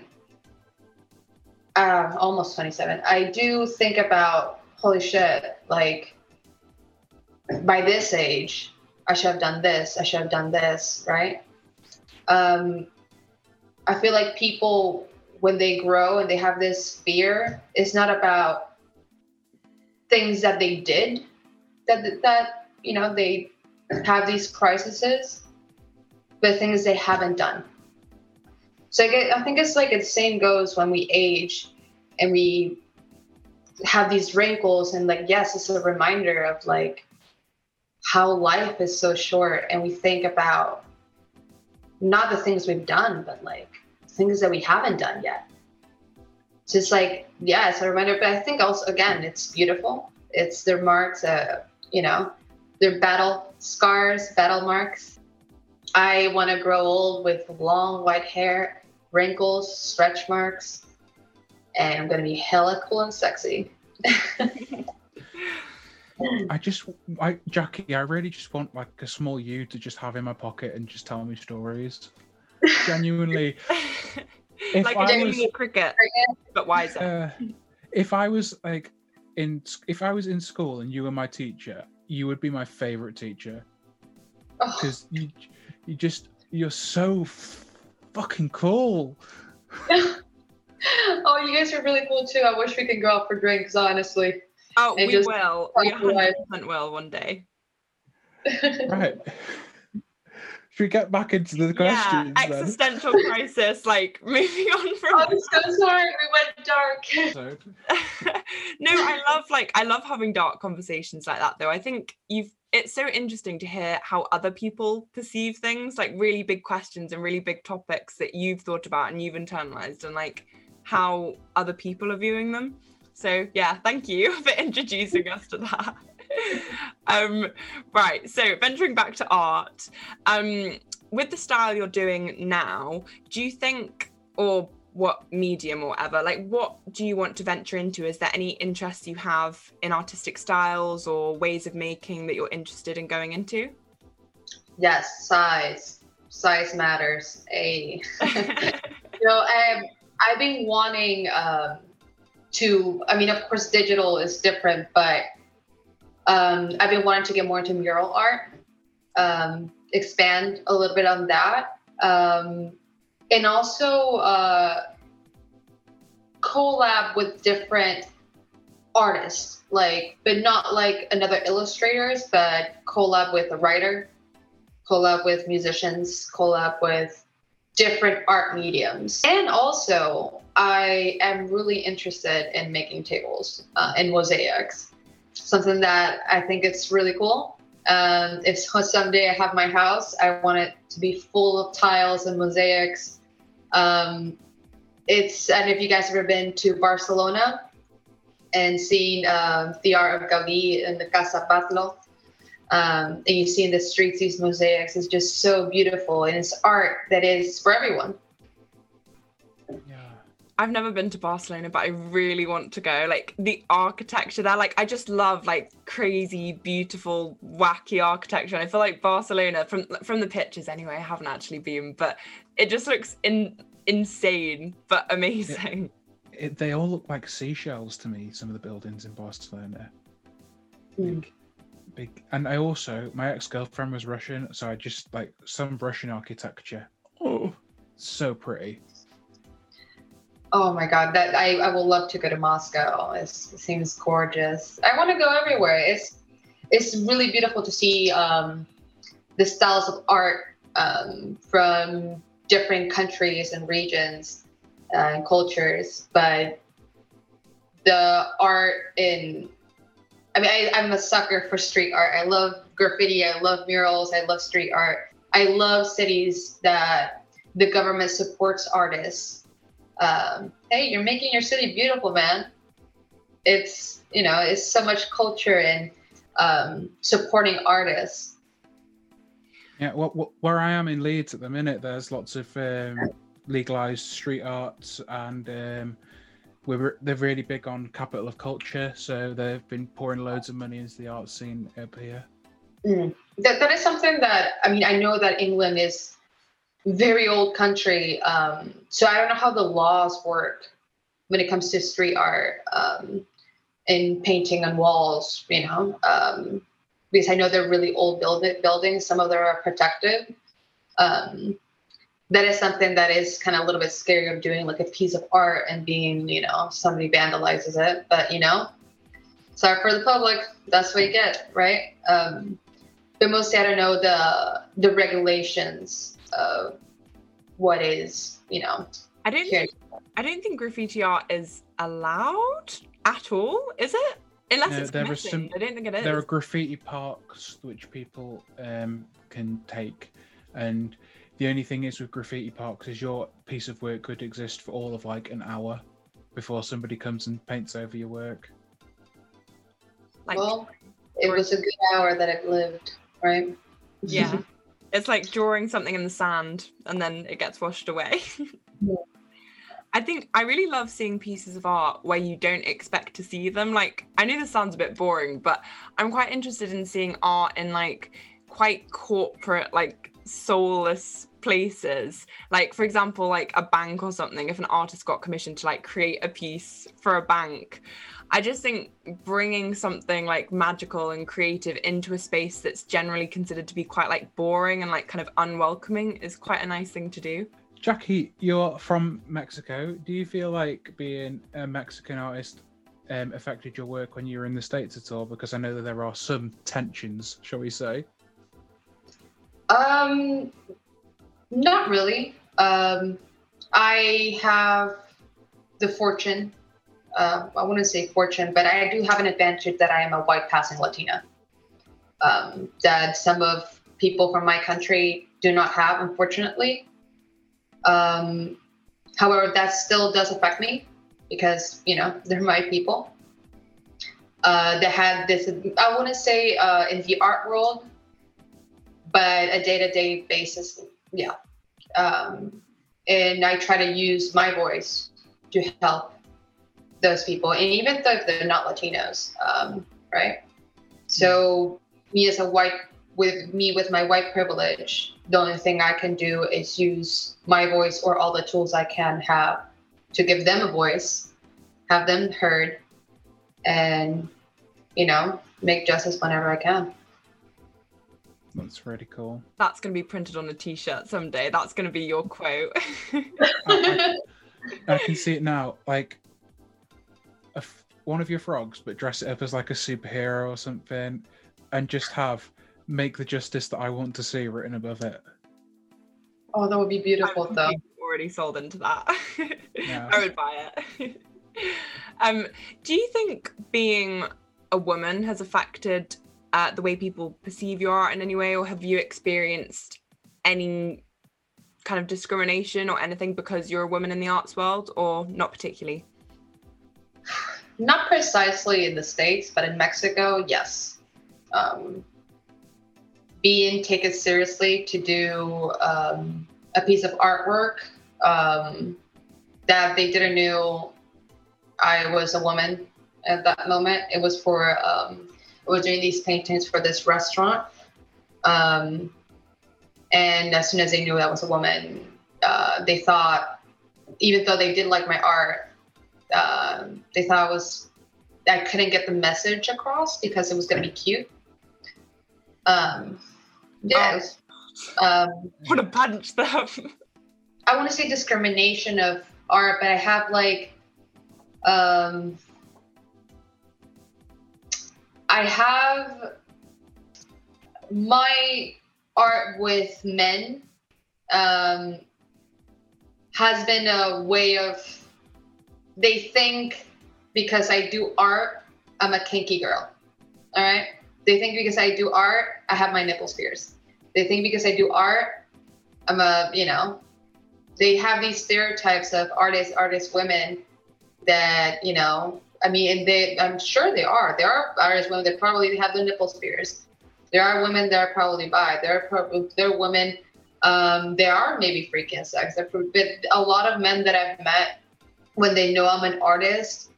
uh, almost 27, I do think about, holy shit, like by this age, I should have done this, I should have done this, right? Um, I feel like people, when they grow and they have this fear, it's not about things that they did that that you know they have these crises but things they haven't done so I, get, I think it's like the same goes when we age and we have these wrinkles and like yes it's a reminder of like how life is so short and we think about not the things we've done but like things that we haven't done yet. So it's like yeah it's a reminder but i think also again it's beautiful. It's their marks uh, you know their battle scars battle marks. I want to grow old with long white hair wrinkles stretch marks and i'm going to be hella cool and sexy. I just, I Jackie, I really just want like a small you to just have in my pocket and just tell me stories. Genuinely, if like I a was- cricket, but wiser. uh, if I was like in, if I was in school and you were my teacher, you would be my favorite teacher. Oh, because you, you just, you're so f- fucking cool. oh, you guys are really cool too. I wish we could go out for drinks, honestly. oh, it we just will. We comes alive. 100% will one day. Right. Should we get back into the questions? yeah, then? existential crisis. Like moving on from. I'm so sorry, we went dark. No, I love like I love having dark conversations like that though. I think you've it's so interesting to hear how other people perceive things, like really big questions and really big topics that you've thought about and you've internalized and like how other people are viewing them. So yeah, thank you for introducing us to that. um right, so venturing back to art, um with the style you're doing now, do you think or what medium or whatever like what do you want to venture into is there any interests you have in artistic styles or ways of making that you're interested in going into Yes, size. Size matters. A. you know, I've I've been wanting um, to. I mean, of course, digital is different, but um, I've been wanting to get more into mural art, um, expand a little bit on that, um, and also uh, collab with different artists, like, but not like another illustrators, but collab with a writer, collab with musicians, collab with different art mediums. And also, I am really interested in making tables uh, and mosaics, something that I think it's really cool. Um, if someday I have my house, I want it to be full of tiles and mosaics. Um, it's and if you guys have ever been to Barcelona and seen um, the art of Gaudí in the Casa Batlló, um, and you see in the streets these mosaics is just so beautiful and it's art that is for everyone. I've never been to barcelona but i really want to go like the architecture there like i just love like crazy beautiful wacky architecture and i feel like barcelona from from the pictures anyway i haven't actually been but it just looks in insane but amazing it, they all look like seashells to me. Some of the buildings in Barcelona. Mm. Big, big, and I also my ex girlfriend was Russian, so I just like some Russian architecture. Oh, so pretty. Oh my god, that I, I will love to go to Moscow. It's, it seems gorgeous. I want to go everywhere. It's it's really beautiful to see um, the styles of art um, from different countries and regions uh, and cultures. But the art in I mean, I, I'm a sucker for street art. I love graffiti. I love murals. I love street art. I love cities that the government supports artists. Um, hey, you're making your city beautiful, man. It's you know, it's so much culture and um, supporting artists. Yeah, well, wh- where I am in Leeds at the minute, there's lots of um, legalized street arts, and um, we're they're really big on capital of culture. So they've been pouring loads of money into the art scene up here. Mm. That that is something that I mean. I know that England is very old country, um, so I don't know how the laws work when it comes to street art um, and painting on walls. You know, um, because I know they're really old build- buildings. Some of them are protected. Um, that is something that is kind of a little bit scary of doing like a piece of art and being, you know, somebody vandalizes it. But you know, sorry for the public. That's what you get, right? Um, but mostly I don't know the the regulations of what is, you know. I don't Here. think I don't think graffiti art is allowed at all, is it? Unless No, it's there are some- I don't think it is. There are graffiti parks which people um, can take, and the only thing is with graffiti parks is your piece of work could exist for all of like an hour before somebody comes and paints over your work. like well, it was a good hour that it lived, right? yeah. It's like drawing something in the sand and then it gets washed away. Yeah. I think I really love seeing pieces of art where you don't expect to see them. Like, I know this sounds a bit boring, but I'm quite interested in seeing art in like quite corporate, like soulless places. Like, for example, like a bank or something, if an artist got commissioned to like create a piece for a bank. I just think bringing something like magical and creative into a space that's generally considered to be quite like boring and like kind of unwelcoming is quite a nice thing to do. Jackie, you're from Mexico. Do you feel like being a Mexican artist um, affected your work when you were in the States at all? Because I know that there are some tensions, shall we say? Um, not really. Um, I have the fortune. Uh, I wouldn't say fortune, but I do have an advantage that I am a white passing Latina. Um, that some of people from my country do not have, unfortunately. Um, however, that still does affect me because you know they're my people. Uh, that had this. I wouldn't say uh, in the art world, but a day-to-day basis yeah um, and i try to use my voice to help those people and even though they're not latinos um, right so me as a white with me with my white privilege the only thing i can do is use my voice or all the tools i can have to give them a voice have them heard and you know make justice whenever i can That's really cool. That's going to be printed on a t shirt someday. That's going to be your quote. I, I can see it now. Like a f- one of your frogs, but dress it up as like a superhero or something, and just have "Make the justice that I want to see" written above it. oh that would be beautiful I'm though already sold into that. Yeah. I would buy it. um, do you think being a woman has affected uh, the way people perceive your art in any way, or have you experienced any kind of discrimination or anything because you're a woman in the arts world, or not particularly? Not precisely in the states but in mexico yes. Um, being taken seriously to do um, a piece of artwork um, that they didn't know i was a woman at that moment. It was for um, i was doing these paintings for this restaurant. Um, and as soon as they knew i was a woman uh, they thought even though they didn't like my art Um, they thought it was I couldn't get the message across because it was going to be cute. Um, yeah, it was, um, What a bunch them. I want to say discrimination of art, but I have like, um, I have my art with men um, has been a way of they think because I do art, I'm a kinky girl. All right. They think because I do art, I have my nipples pierced. They think because I do art, I'm a, you know, they have these stereotypes of artists, artists, women that, you know, I mean, and they, I'm sure they are. There are artists, women that probably have their nipples pierced. There are women that are probably bi. There are, pro- there are women, um, they are maybe freaking sex. But a lot of men that I've met, when they know I'm an artist,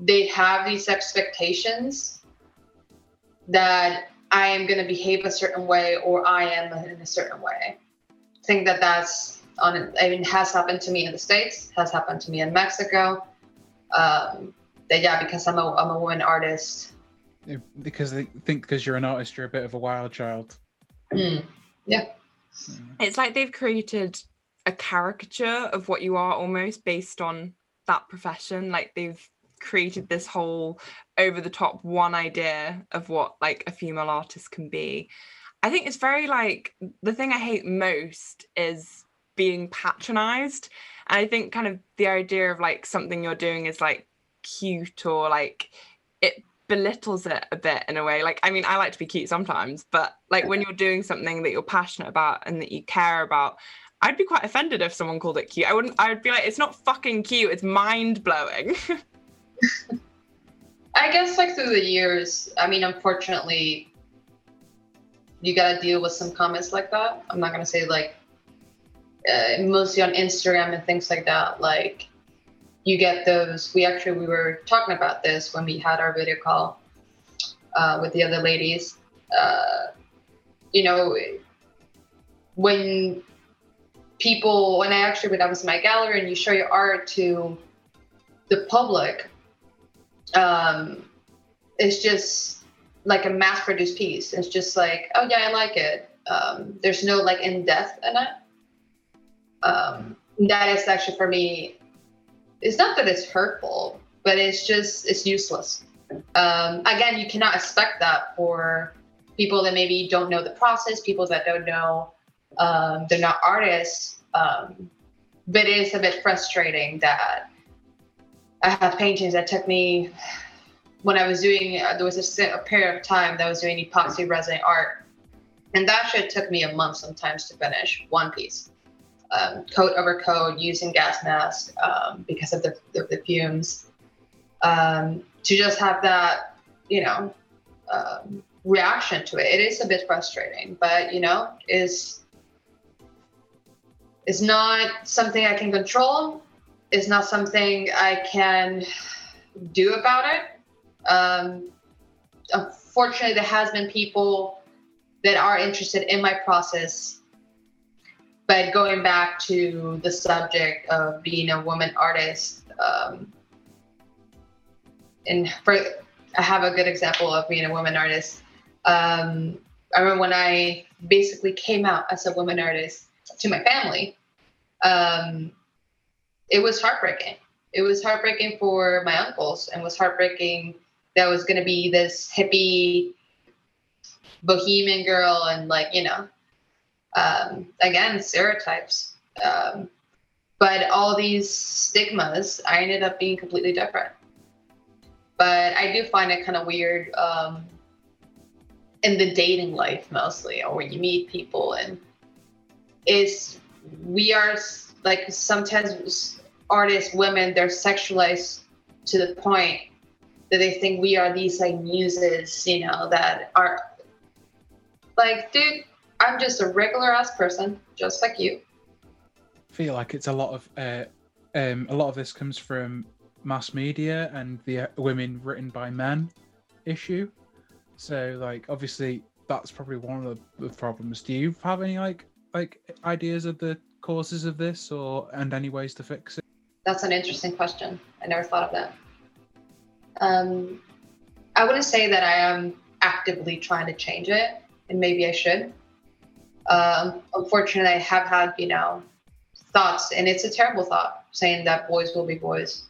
they have these expectations that I am going to behave a certain way or I am in a certain way. I think that that's on. I mean, has happened to me in the states, has happened to me in Mexico. Um, that yeah, because I'm a I'm a woman artist. Because they think because you're an artist, you're a bit of a wild child. Mm, yeah. It's like they've created a caricature of what you are almost based on that profession. Like they've created this whole over the top one idea of what like a female artist can be. I think it's very like the thing I hate most is being patronized. And I think kind of the idea of like something you're doing is like cute or like it belittles it a bit in a way. Like, I mean, I like to be cute sometimes, but like when you're doing something that you're passionate about and that you care about, I'd be quite offended if someone called it cute. I wouldn't, I would be like, it's not fucking cute, it's mind blowing. I guess like through the years, I mean, unfortunately, you gotta deal with some comments like that. I'm not gonna say like uh, mostly on Instagram and things like that. Like you get those. We actually we were talking about this when we had our video call uh, with the other ladies. Uh, you know, when people when I actually when I was in my gallery and you show your art to the public, um, it's just like a mass produced piece. It's just like, oh yeah, I like it. Um, there's no like in depth in it. Um, that is actually for me. It's not that it's hurtful, but it's just it's useless. Um, again, you cannot expect that for people that maybe don't know the process, people that don't know um, they're not artists. Um, but it is a bit frustrating that I have paintings that took me when I was doing. Uh, there was a, a, period of time that I was doing epoxy resin art, and that shit took me a month sometimes to finish one piece, um, coat over coat using gas mask um, because of the, the, the fumes. Um, to just have that, you know, um, reaction to it, it is a bit frustrating. But you know, is is not something I can control is not something I can do about it. Um, unfortunately, there has been people that are interested in my process. But going back to the subject of being a woman artist, um, and for I have a good example of being a woman artist. Um, I remember when I basically came out as a woman artist to my family. Um, it was heartbreaking. It was heartbreaking for my uncles and was heartbreaking that was going to be this hippie bohemian girl and like, you know, um, again, stereotypes. Um, but all these stigmas, I ended up being completely different. But I do find it kind of weird um, in the dating life mostly, or when you meet people and it's we are like sometimes artists, women, they're sexualized to the point that they think we are these like muses, you know, that are like, dude, I'm just a regular ass person, just like you. I feel like it's a lot of uh, um, a lot of this comes from mass media and the uh, women written by men issue. So, like, obviously, that's probably one of the, the problems. Do you have any like like ideas of the causes of this, or and any ways to fix it? That's an interesting question. I never thought of that. Um, I wouldn't say that I am actively trying to change it, and maybe I should. Um, unfortunately, I have had, you know, thoughts, and it's a terrible thought saying that boys will be boys.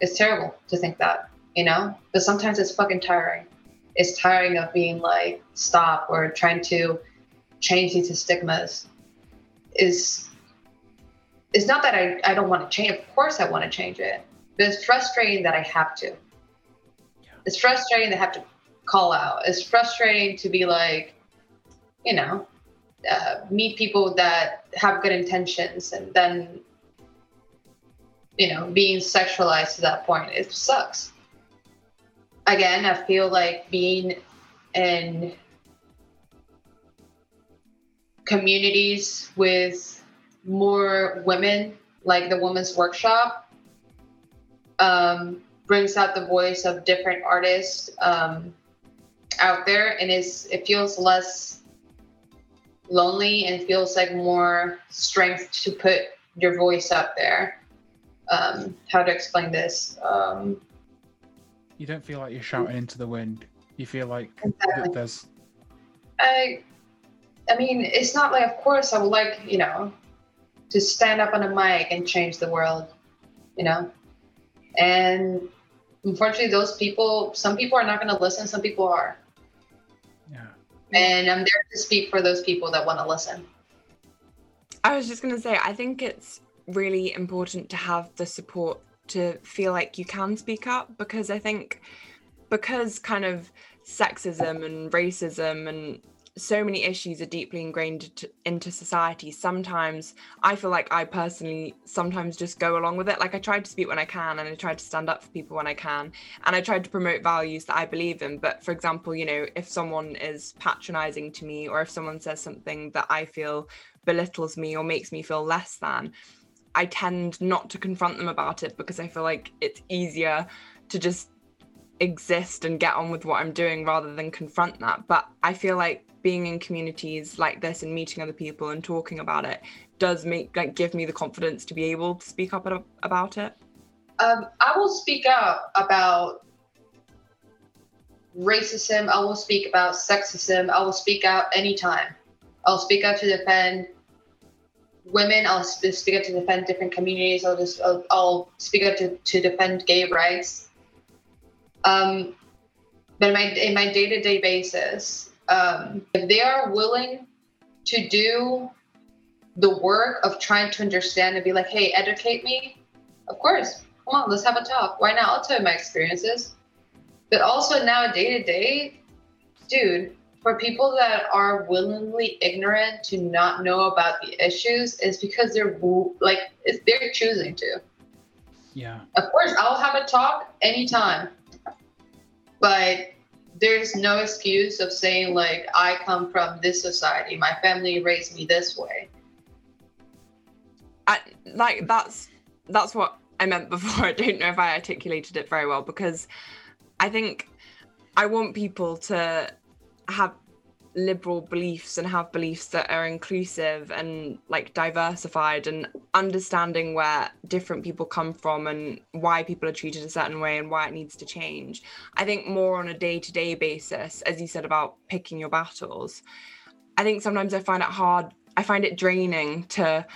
It's terrible to think that, you know, but sometimes it's fucking tiring. It's tiring of being like, stop, or trying to change these stigmas. Is it's not that I, I don't want to change. Of course, I want to change it, but it's frustrating that I have to. It's frustrating to have to call out. It's frustrating to be like, you know, uh, meet people that have good intentions and then, you know, being sexualized to that point. It sucks. Again, I feel like being in communities with more women, like the Women's Workshop, um, brings out the voice of different artists um, out there, and is it feels less lonely and feels like more strength to put your voice out there. Um, how to explain this? Um, you don't feel like you're shouting into the wind. You feel like Exactly. there's I, I mean, it's not like, of course, I would like, you know, to stand up on a mic and change the world, you know? And unfortunately, those people, some people are not going to listen, some people are. yeah. And I'm there to speak for those people that want to listen. I was just going to say, I think it's really important to have the support to feel like you can speak up because I think, because kind of sexism and racism and so many issues are deeply ingrained to, into society, sometimes I feel like I personally sometimes just go along with it. Like I try to speak when I can and I try to stand up for people when I can. And I try to promote values that I believe in. But for example, you know, if someone is patronizing to me or if someone says something that I feel belittles me or makes me feel less than, I tend not to confront them about it because I feel like it's easier to just exist and get on with what I'm doing rather than confront that. But I feel like being in communities like this and meeting other people and talking about it does make like give me the confidence to be able to speak up about it. Um, I will speak out about racism. I will speak about sexism. I will speak out anytime. I'll speak out to defend women. I'll speak out to defend different communities. I'll just I'll, I'll speak out to, to defend gay rights. Um, but in my in my day to day basis, um, if they are willing to do the work of trying to understand and be like, hey, educate me, of course, come on, let's have a talk. Why not? I'll tell you my experiences. But also now, day to day, dude, for people that are willingly ignorant to not know about the issues, is because they're like it's, they're choosing to. Yeah. Of course, I'll have a talk anytime, but there's no excuse of saying like I come from this society, my family raised me this way. I, like that's that's what I meant before. I don't know if I articulated it very well because I think I want people to have liberal beliefs and have beliefs that are inclusive and like diversified and understanding where different people come from and why people are treated a certain way and why it needs to change. I think more on a day-to-day basis, as you said about picking your battles. I think sometimes I find it hard, I find it draining to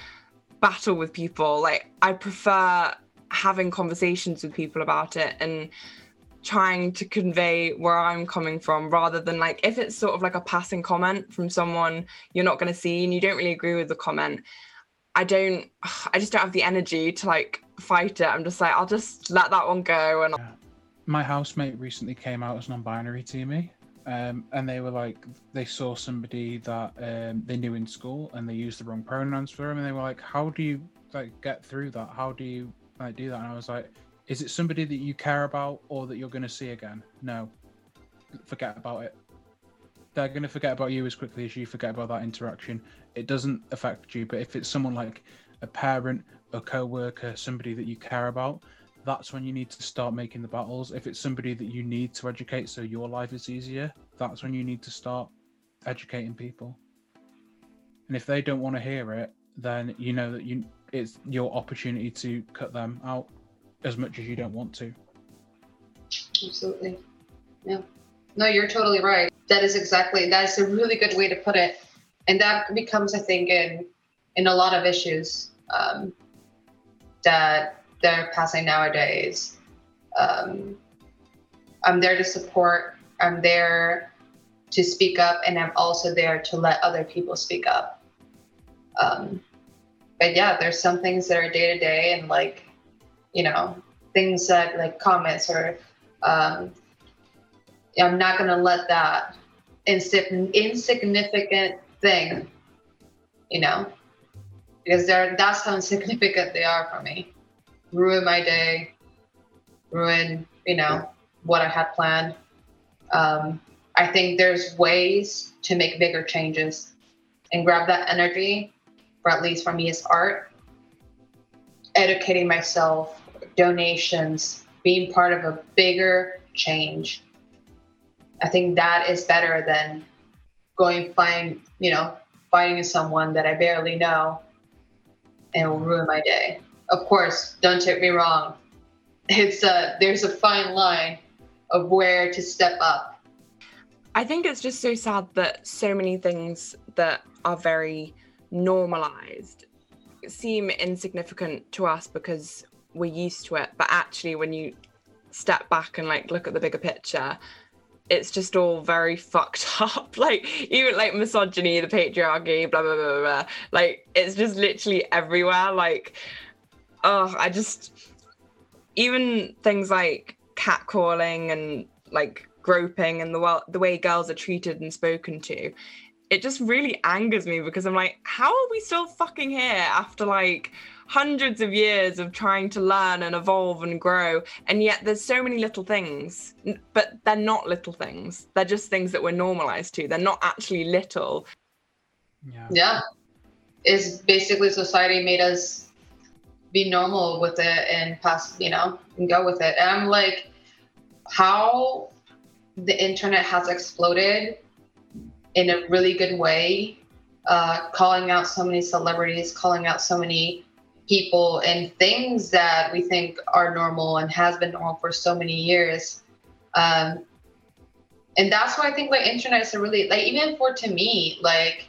battle with people. Like I prefer having conversations with people about it and trying to convey where I'm coming from rather than like if it's sort of like a passing comment from someone you're not going to see and you don't really agree with the comment. I don't I just don't have the energy to like fight it. I'm just like I'll just let that one go and yeah. My housemate recently came out as non-binary to me, um, and they were like, they saw somebody that um, they knew in school, and they used the wrong pronouns for them. and they were like, "How do you like get through that? How do you like do that?" And I was like, "Is it somebody that you care about, or that you're going to see again? No, forget about it. They're going to forget about you as quickly as you forget about that interaction. It doesn't affect you, but if it's someone like a parent, a co-worker, somebody that you care about." that's when you need to start making the battles. If it's somebody that you need to educate so your life is easier, that's when you need to start educating people. And if they don't want to hear it, then you know that you it's your opportunity to cut them out as much as you don't want to. Absolutely. Yeah. No, you're totally right. That is exactly that is a really good way to put it, and that becomes, I think, in in a lot of issues um, that they're passing nowadays. Um, I'm there to support. I'm there to speak up, and I'm also there to let other people speak up. Um, but yeah, there's some things that are day to day, and like, you know, things that like comments or um, I'm not to let that insignificant thing, you know, because they're that's how insignificant they are for me. Ruin my day, ruin, you know, what I had planned. Um, I think there's ways to make bigger changes and grab that energy, for at least for me, is art, educating myself, donations, being part of a bigger change. I think that is better than going find, you know, fighting someone that I barely know and will ruin my day. Of course, don't take me wrong. It's a there's a fine line of where to step up. I think it's just so sad that so many things that are very normalized seem insignificant to us because we're used to it. But actually, when you step back and like look at the bigger picture, it's just all very fucked up. Like even like misogyny, the patriarchy, blah blah blah blah. Like it's just literally everywhere. Like, oh, I just even things like catcalling and like groping and the the way girls are treated and spoken to. It just really angers me because I'm like, how are we still fucking here after like hundreds of years of trying to learn and evolve and grow and yet there's so many little things but they're not little things. They're just things that we're normalized to. They're not actually little. Yeah. Yeah. It's basically society made us be normal with it and pass you know and go with it. And i'm like how the internet has exploded in a really good way uh, calling out so many celebrities calling out so many people and things that we think are normal and has been normal for so many years. Um, and that's why I think like internet is a really like even for to me like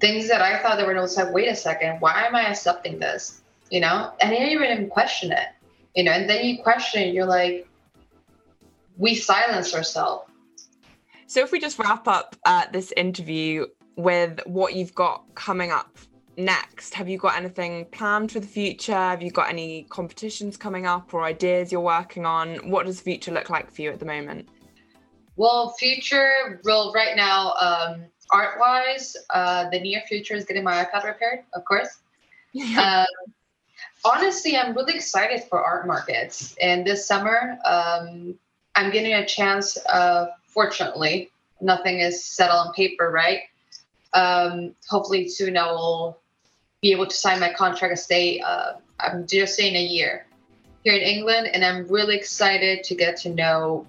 things that I thought that were no like wait a second why am I accepting this you know and I didn't even question it you know and then you question it, you're like we silence ourselves. So if we just wrap up uh, this interview with what you've got coming up next? Have you got anything planned for the future? Have you got any competitions coming up or ideas you're working on? What does the future look like for you at the moment? Well, future, well, right now, um, art wise, uh, the near future is getting my iPad repaired, of course. um, honestly, I'm really excited for art markets. And this summer, um, I'm getting a chance, uh, fortunately, nothing is set on paper, right? Um, hopefully soon I will be able to sign my contract and stay. Uh, I'm just saying a year here in England, and I'm really excited to get to know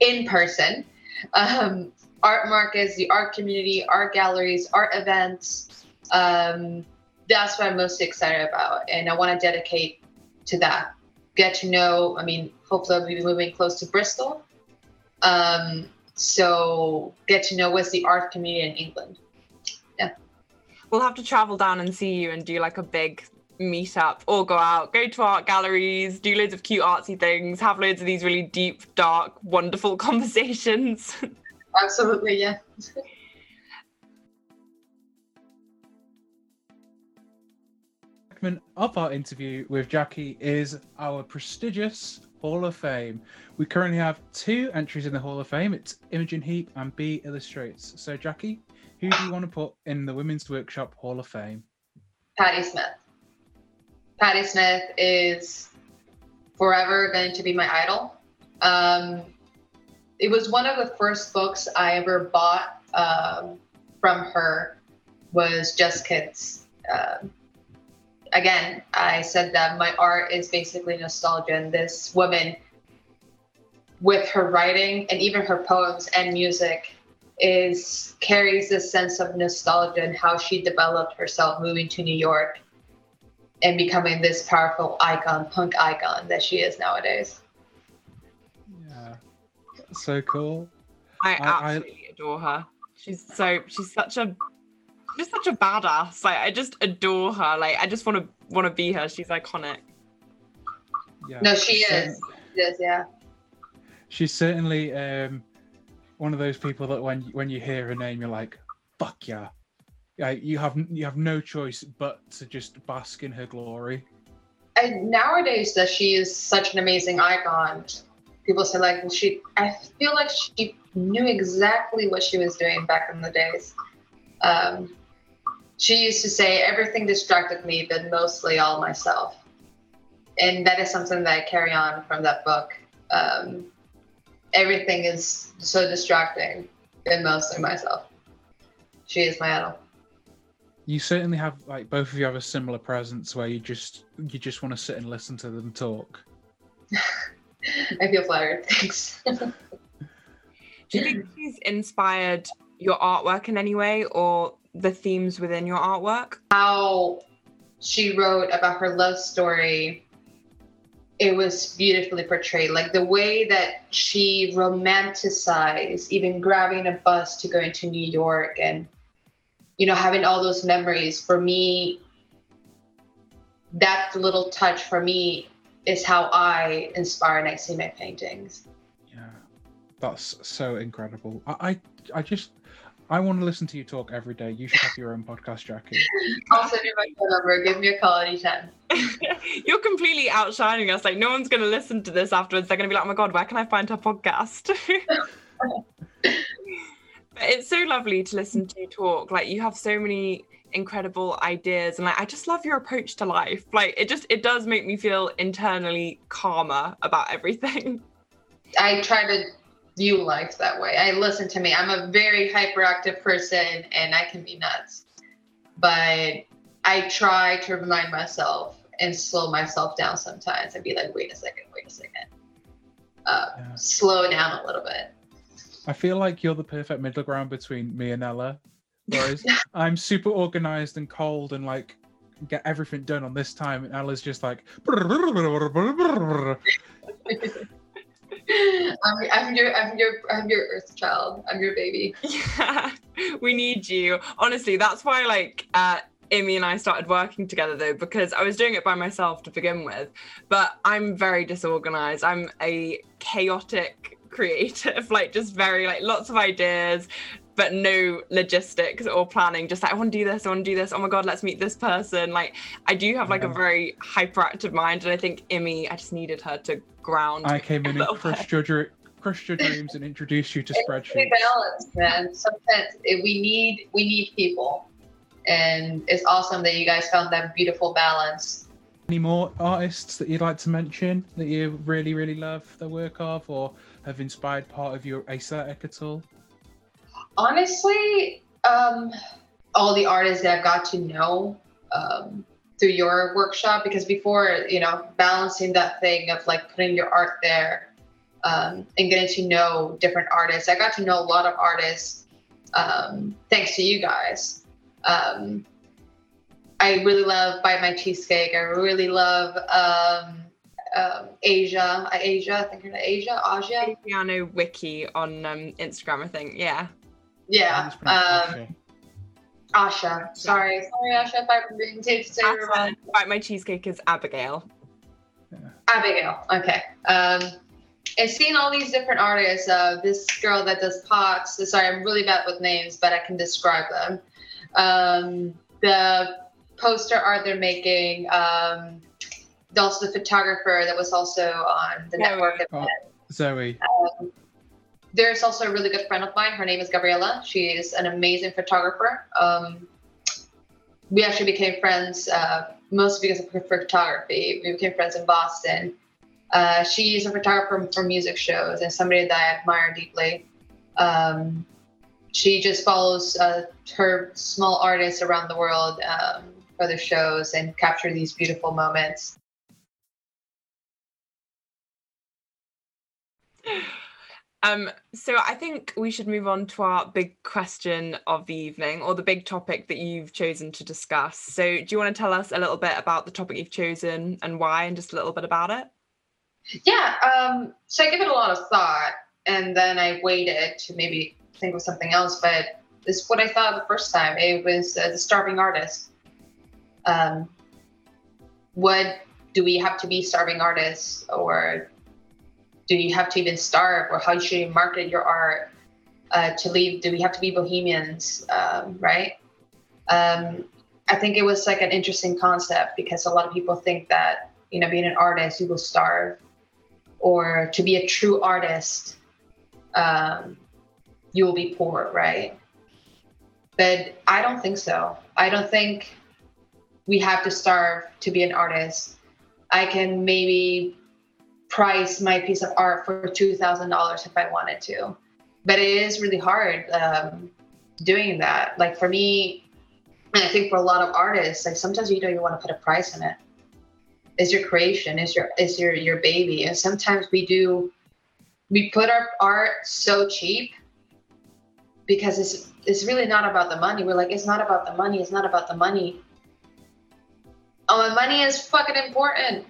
in person um, art markets, the art community, art galleries, art events. Um, that's what I'm most excited about, and I want to dedicate to that. Get to know. I mean, hopefully, I'll be moving close to Bristol. Um, so get to know what's the art community in England we'll have to travel down and see you and do like a big meetup or go out, go to art galleries, do loads of cute artsy things, have loads of these really deep, dark, wonderful conversations. Absolutely, yeah. of our interview with Jackie is our prestigious Hall of Fame. We currently have two entries in the Hall of Fame. It's Imogen Heap and B Illustrates. So, Jackie, who do you want to put in the Women's Workshop Hall of Fame? Patti Smith. Patti Smith is forever going to be my idol. Um, it was one of the first books I ever bought um, from her was Just Kids. Um, again, I said that my art is basically nostalgia, and this woman, with her writing and even her poems and music, is carries this sense of nostalgia and how she developed herself moving to New York and becoming this powerful icon, punk icon that she is nowadays. Yeah, so cool. I, I- absolutely adore her. She's so she's such a just such a badass. Like I just adore her. Like I just want to want to be her. She's iconic. Yeah. No, she cer- is. Yes, yeah. She's certainly um, one of those people that when when you hear her name, you're like, "Fuck yeah!" Yeah, you have you have no choice but to just bask in her glory. And nowadays that she is such an amazing icon, people say like she. I feel like she knew exactly what she was doing back in the days. Um, she used to say everything distracted me, but mostly all myself, and that is something that I carry on from that book. Um, everything is so distracting, but mostly myself. She is my idol. You certainly have like both of you have a similar presence where you just you just want to sit and listen to them talk. I feel flattered. Thanks. Do you think she's inspired your artwork in any way or the themes within your artwork? how she wrote about her love story it was beautifully portrayed. Like the way that she romanticized even grabbing a bus to go into new york and you know having all those memories for me that little touch for me is how i inspire and i see my paintings. Yeah, that's so incredible. I I, I just I want to listen to you talk every day. You should have your own podcast, Jackie. i'll send you my phone number give me a call anytime You're completely outshining us. Like no one's gonna listen to this afterwards. They're gonna be like, "Oh my god, where can I find her podcast?" But it's so lovely to listen to you talk. Like you have so many incredible ideas, and like I just love your approach to life. Like it just it does make me feel internally calmer about everything. I try to view life that way. I listen to me. I'm a very hyperactive person and I can be nuts. But I try to remind myself and slow myself down sometimes and be like, wait a second, wait a second. Uh, Yeah. Slow down a little bit. I feel like you're the perfect middle ground between me and Ella. Whereas I'm super organized and cold and like get everything done on this time, and Ella's just like. I'm, I'm your I'm your I'm your earth child. I'm your baby. Yeah, we need you. Honestly, that's why like uh Immi and I started working together though, because I was doing it by myself to begin with. But I'm very disorganized. I'm a chaotic creative, like just very like lots of ideas, but no logistics or planning. Just like I want to do this, I want to do this. Oh my god, let's meet this person. Like I do have like a very hyperactive mind, and I think Immi, I just needed her to ground. I came in and Little crushed your, dr- crushed your dreams and introduced you to It's spreadsheets. really balanced, man. Sometimes it, we need we need people, and it's awesome that you guys found that beautiful balance. Any more artists that you'd like to mention that you really, really love the work of, or have inspired part of your aesthetic at all? Honestly, um, all the artists that I've got to know um, through your workshop, because before, you know, balancing that thing of like putting your art there um, and getting to know different artists, I got to know a lot of artists um, thanks to you guys. Um, I really love Bite My Cheesecake. I really love um, um, Asia. Asia, I think her name Asia, Asia. Piano Wiki on um, Instagram, I think. Yeah. Yeah. Um, Asha. Asha. Sorry, sorry, Asha, if I'm being taped to say her wrong. Bite My Cheesecake is Abigail. Abigail. Okay. Um, and seeing all these different artists, uh, this girl that does pots. Sorry, I'm really bad with names, but I can describe them. Um, the poster art they're making. Um, also the photographer that was also on the Yeah, network. Oh, Zoe. There's also a really good friend of mine. Her name is Gabriela. She is an amazing photographer. Um, we actually became friends uh, mostly because of her photography. We became friends in Boston. Uh, she's a photographer for music shows and somebody that I admire deeply. Um, she just follows uh, her small artists around the world um, for their shows and capture these beautiful moments. Um, so I think we should move on to our big question of the evening, or the big topic that you've chosen to discuss. So, do you want to tell us a little bit about the topic you've chosen and why, and just a little bit about it? Yeah. Um, so I give it a lot of thought, and then I waited to maybe think of something else. But this is what I thought the first time. It was uh, the starving artist. Um, what do we have to be starving artists, or do you have to even starve or how should you market your art uh, to leave do we have to be bohemians um, right? Um, i think it was like an interesting concept because a lot of people think that you know being an artist you will starve or to be a true artist um, you will be poor right? But i don't think so. I don't think we have to starve to be an artist. I can maybe price my piece of art for $2,000 if I wanted to. But it is really hard um, doing that. Like for me, and I think for a lot of artists, like sometimes you don't even want to put a price on it. It's your creation, it's your it's your your baby. And sometimes we do we put our art so cheap because it's it's really not about the money. We're like, it's not about the money, it's not about the money. Oh, and money is fucking important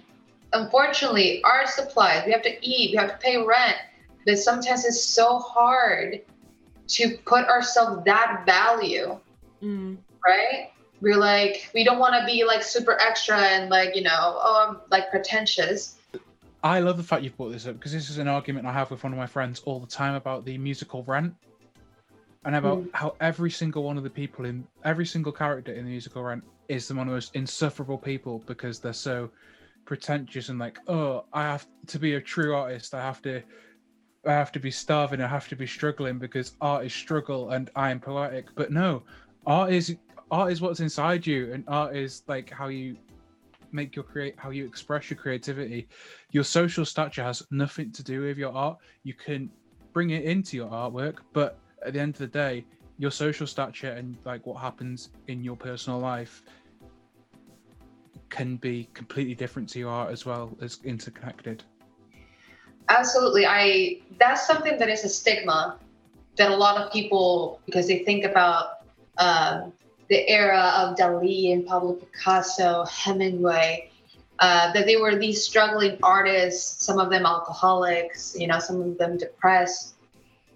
unfortunately, our supplies, we have to eat, we have to pay rent. But sometimes it's so hard to put ourselves that value, mm. right? We're like, we don't want to be like super extra and like, you know, oh, I'm like pretentious. I love the fact you've brought this up because this is an argument I have with one of my friends all the time about the musical Rent and about mm. how every single one of the people in every single character in the musical Rent is the one of the most insufferable people because they're so pretentious and like, oh, I have to be a true artist. I have to, I have to be starving. I have to be struggling because art is struggle and I am poetic. But no, art is art is what's inside you, and art is like how you make your create how you express your creativity. Your social stature has nothing to do with your art. You can bring it into your artwork, but at the end of the day, your social stature and like what happens in your personal life can be completely different to your art as well as interconnected. Absolutely. I that's something that is a stigma that a lot of people because they think about um, the era of Dali and Pablo Picasso, Hemingway, uh, that they were these struggling artists, some of them alcoholics, you know, some of them depressed,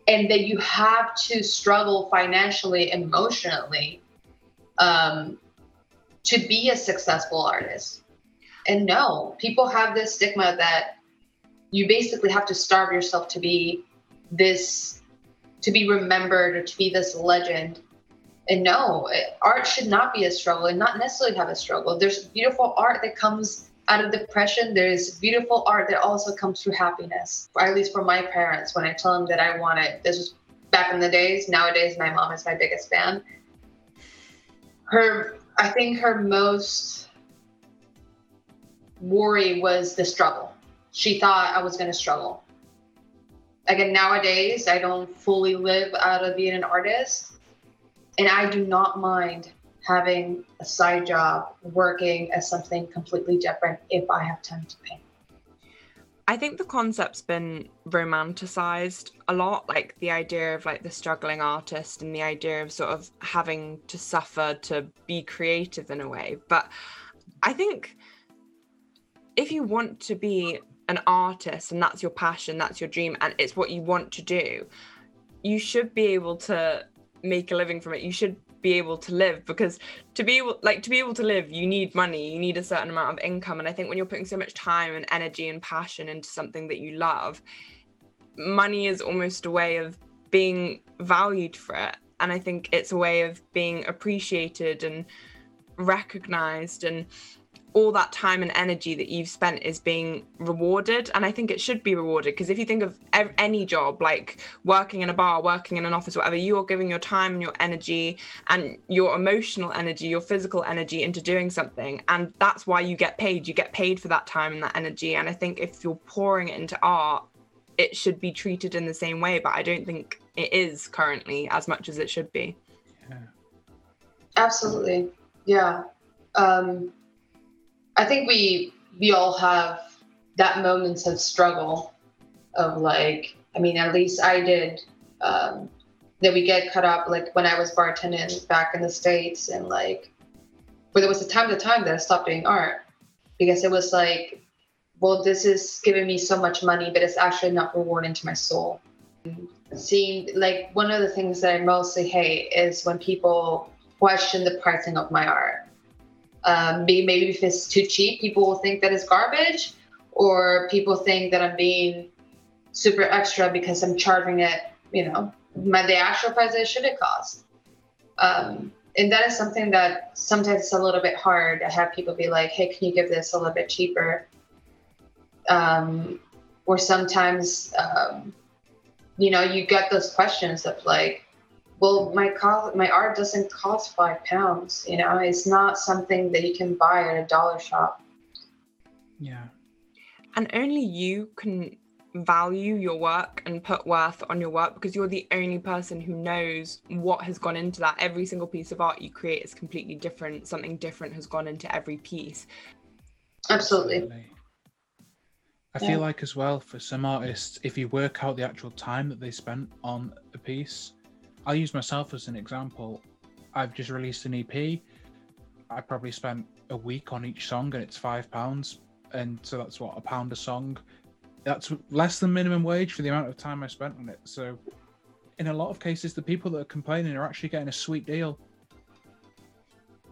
and that you have to struggle financially, emotionally, um, to be a successful artist. And no, people have this stigma that you basically have to starve yourself to be this, to be remembered or to be this legend. And no, art should not be a struggle and not necessarily have a struggle. There's beautiful art that comes out of depression. There's beautiful art that also comes through happiness. Or at least for my parents, when I tell them that I want it, this was back in the days. Nowadays, my mom is my biggest fan. Her I think her most worry was the struggle. She thought I was going to struggle. Again, nowadays, I don't fully live out of being an artist. And I do not mind having a side job, working as something completely different if I have time to paint. I think the concept's been romanticized a lot, like the idea of like the struggling artist and the idea of sort of having to suffer to be creative in a way. But I think if you want to be an artist and that's your passion, that's your dream, and it's what you want to do, you should be able to make a living from it. You should be able to live because to be able like to be able to live you need money you need a certain amount of income and i think when you're putting so much time and energy and passion into something that you love money is almost a way of being valued for it and i think it's a way of being appreciated and recognized and all that time and energy that you've spent is being rewarded. And i think it should be rewarded because if you think of any job like working in a bar working in an office whatever you are giving your time and your energy and your emotional energy your physical energy into doing something. And that's why you get paid. You get paid for that time and that energy. And i think if you're pouring it into art it should be treated in the same way. But i don't think it is currently as much as it should be. Yeah. absolutely. Yeah. Um I think we we all have that moments of struggle of like I mean, at least I did. Um, that we get cut up like when I was bartending back in the states, and like, but there was a time to time that I stopped doing art because it was like, well, this is giving me so much money, but it's actually not rewarding to my soul. Seeing like one of the things that I mostly hate is when people question the pricing of my art. Um, maybe, if it's too cheap, people will think that it's garbage, or people think that I'm being super extra because I'm charging it, you know, my the actual price it should have cost. Um, and that is something that sometimes it's a little bit hard to have people be like, "Hey, can you give this a little bit cheaper?" Um, or sometimes, um, you know, you get those questions of like, "Well, my co- my art doesn't cost five pounds. You know, it's not something that you can buy at a dollar shop." Yeah. And only you can value your work and put worth on your work because you're the only person who knows what has gone into that. Every single piece of art you create is completely different. Something different has gone into every piece. Absolutely. I feel like as well for some artists, if you work out the actual time that they spent on a piece, I'll use myself as an example. I've just released an EP. I probably spent a week on each song and it's five pounds. And so that's what a pound a song that's less than minimum wage for the amount of time I spent on it. So, in a lot of cases, the people that are complaining are actually getting a sweet deal.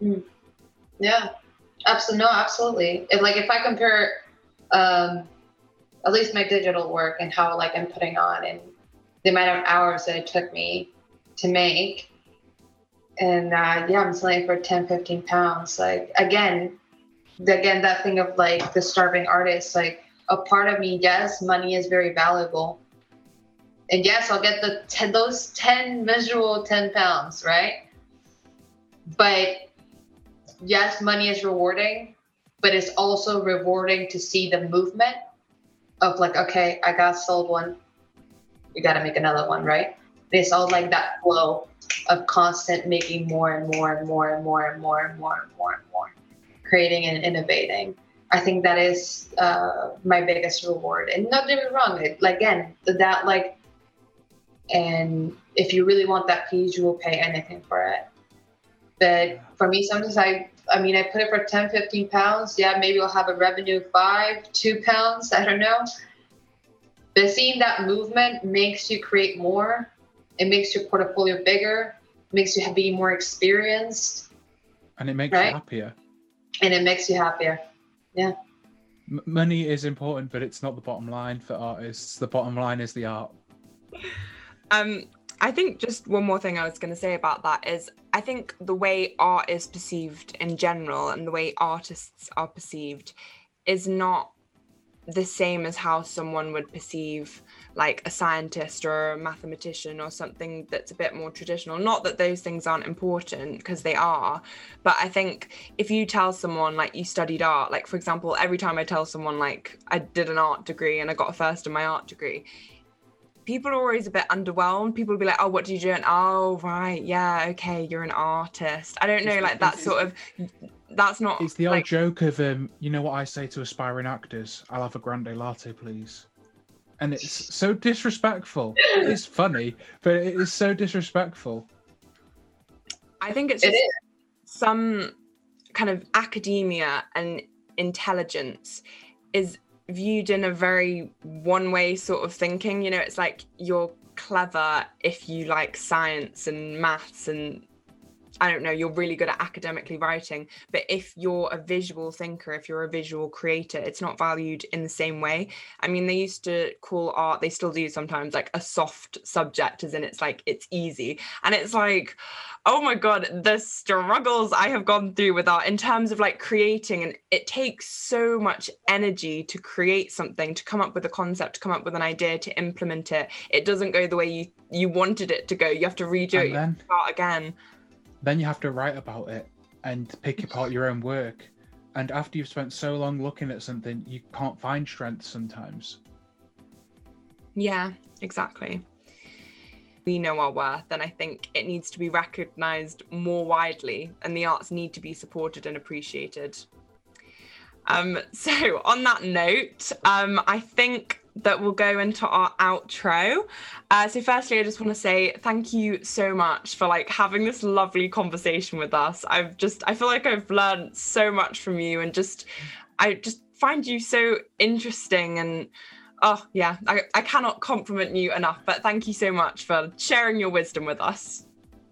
Mm. Yeah, absolutely. No, absolutely. If, like if I compare, um, at least my digital work and how like I'm putting on and the amount of hours that it took me to make, and uh, yeah, I'm selling for 10, 15 pounds. Like again, again that thing of like the starving artist, like a part of me, yes, money is very valuable. And yes, I'll get the ten, those 10 miserable 10 pounds, right? But yes, money is rewarding, but it's also rewarding to see the movement of like, okay, I got sold one. You got to make another one, right? It's all like that flow of constant making more and more and more and more and more and more and more and more, creating and innovating. I think that is uh, my biggest reward. And not get me wrong, it, again, that like, and if you really want that piece, you will pay anything for it. But for me, sometimes I, I mean, I put it for 10, 15 pounds. Yeah, maybe I'll have a revenue of five, two pounds. I don't know. But seeing that movement makes you create more. It makes your portfolio bigger. Makes you be more experienced. And it makes right? you happier. And it makes you happier yeah M- money is important but it's not the bottom line for artists the bottom line is the art um i think just one more thing i was going to say about that is i think the way art is perceived in general and the way artists are perceived is not the same as how someone would perceive like a scientist or a mathematician or something that's a bit more traditional. Not that those things aren't important because they are, but I think if you tell someone like you studied art, like for example, every time I tell someone like I did an art degree and I got a first in my art degree, people are always a bit underwhelmed. People will be like, "Oh, what do you do?" And oh, right, yeah, okay, you're an artist. I don't know, like that sort of. That's not. It's the old like, joke of um, you know what I say to aspiring actors? I'll have a grande latte, please and it's so disrespectful. it's funny, but it is so disrespectful. I think it's just some kind of academia and intelligence is viewed in a very one way sort of thinking. You know, it's like you're clever if you like science and maths and I don't know, you're really good at academically writing, but if you're a visual thinker, if you're a visual creator, it's not valued in the same way. I mean, they used to call art, they still do sometimes, like a soft subject, as in it's like it's easy. And it's like, oh my God, the struggles I have gone through with art in terms of like creating, and it takes so much energy to create something, to come up with a concept, to come up with an idea, to implement it. It doesn't go the way you, you wanted it to go. You have to redo and it, then- start again then you have to write about it and pick apart your own work. And after you've spent so long looking at something, you can't find strength sometimes. Yeah, exactly. We know our worth, and I think it needs to be recognized more widely, and the arts need to be supported and appreciated. Um, so, on that note, um, I think that will go into our outro. Uh, so, firstly, I just want to say thank you so much for like having this lovely conversation with us. I've just, I feel like I've learned so much from you, and just, I just find you so interesting and. Oh yeah, I, I cannot compliment you enough. But thank you so much for sharing your wisdom with us.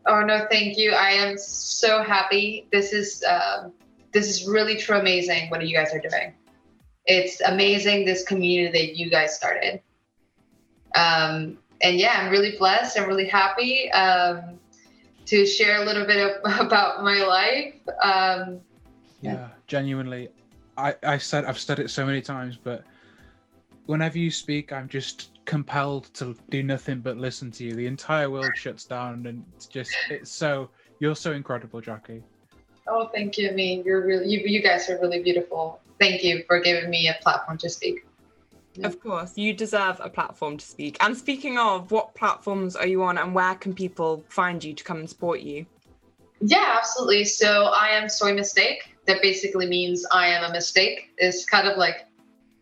Oh no, thank you. I am so happy. This is uh, this is really true amazing what you guys are doing. It's amazing this community that you guys started. Um, and yeah, I'm really blessed. I'm really happy um, to share a little bit of, about my life. Um, yeah, genuinely, I I said I've said it so many times, but whenever you speak, I'm just compelled to do nothing but listen to you. The entire world shuts down, and it's just it's so you're so incredible, Jackie. Oh, thank you. I mean, you're really you, you guys are really beautiful. Thank you for giving me a platform to speak. Yeah. Of course, you deserve a platform to speak. And speaking of, what platforms are you on, and where can people find you to come and support you? Yeah, absolutely. So I am Soy Mistake. That basically means I am a mistake. It's kind of like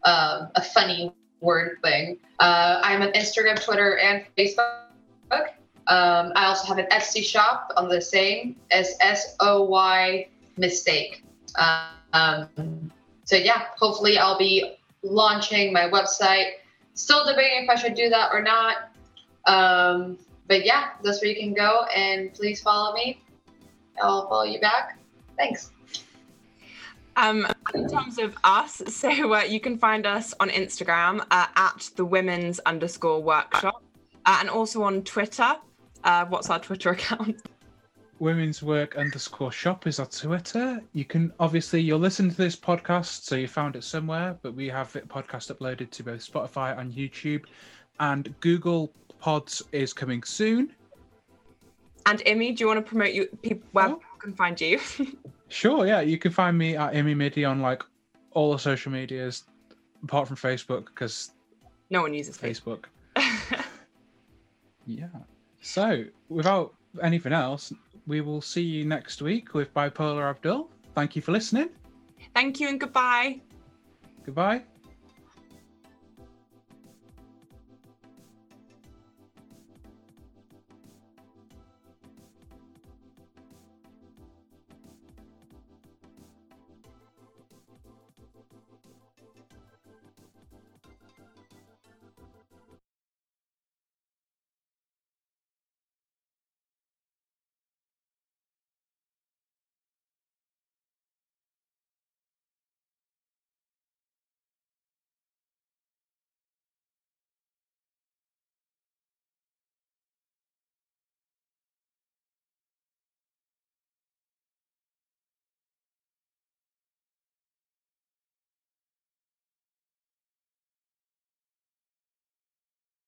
um, a funny word thing. Uh, I'm on Instagram, Twitter, and Facebook. Um, I also have an Etsy shop on the same as S O Y Mistake. Um, so yeah, hopefully I'll be launching my website. Still debating if I should do that or not. Um, but yeah, that's where you can go and please follow me. I'll follow you back. Thanks. Um, in terms of us, so uh, you can find us on Instagram uh, at the women's underscore workshop uh, and also on Twitter. Uh, what's our Twitter account? Women's Work underscore shop is our Twitter. You can obviously you're listening to this podcast, so you found it somewhere, but we have it podcast uploaded to both Spotify and YouTube. And Google Pods is coming soon. And Immi, do you want to promote you people where oh. people can find you? Sure, yeah. You can find me at Imi Midi on like all the social medias, apart from Facebook, because no one uses Facebook. yeah. So, without anything else, we will see you next week with Bipolar Abdul. Thank you for listening. Thank you and goodbye. Goodbye.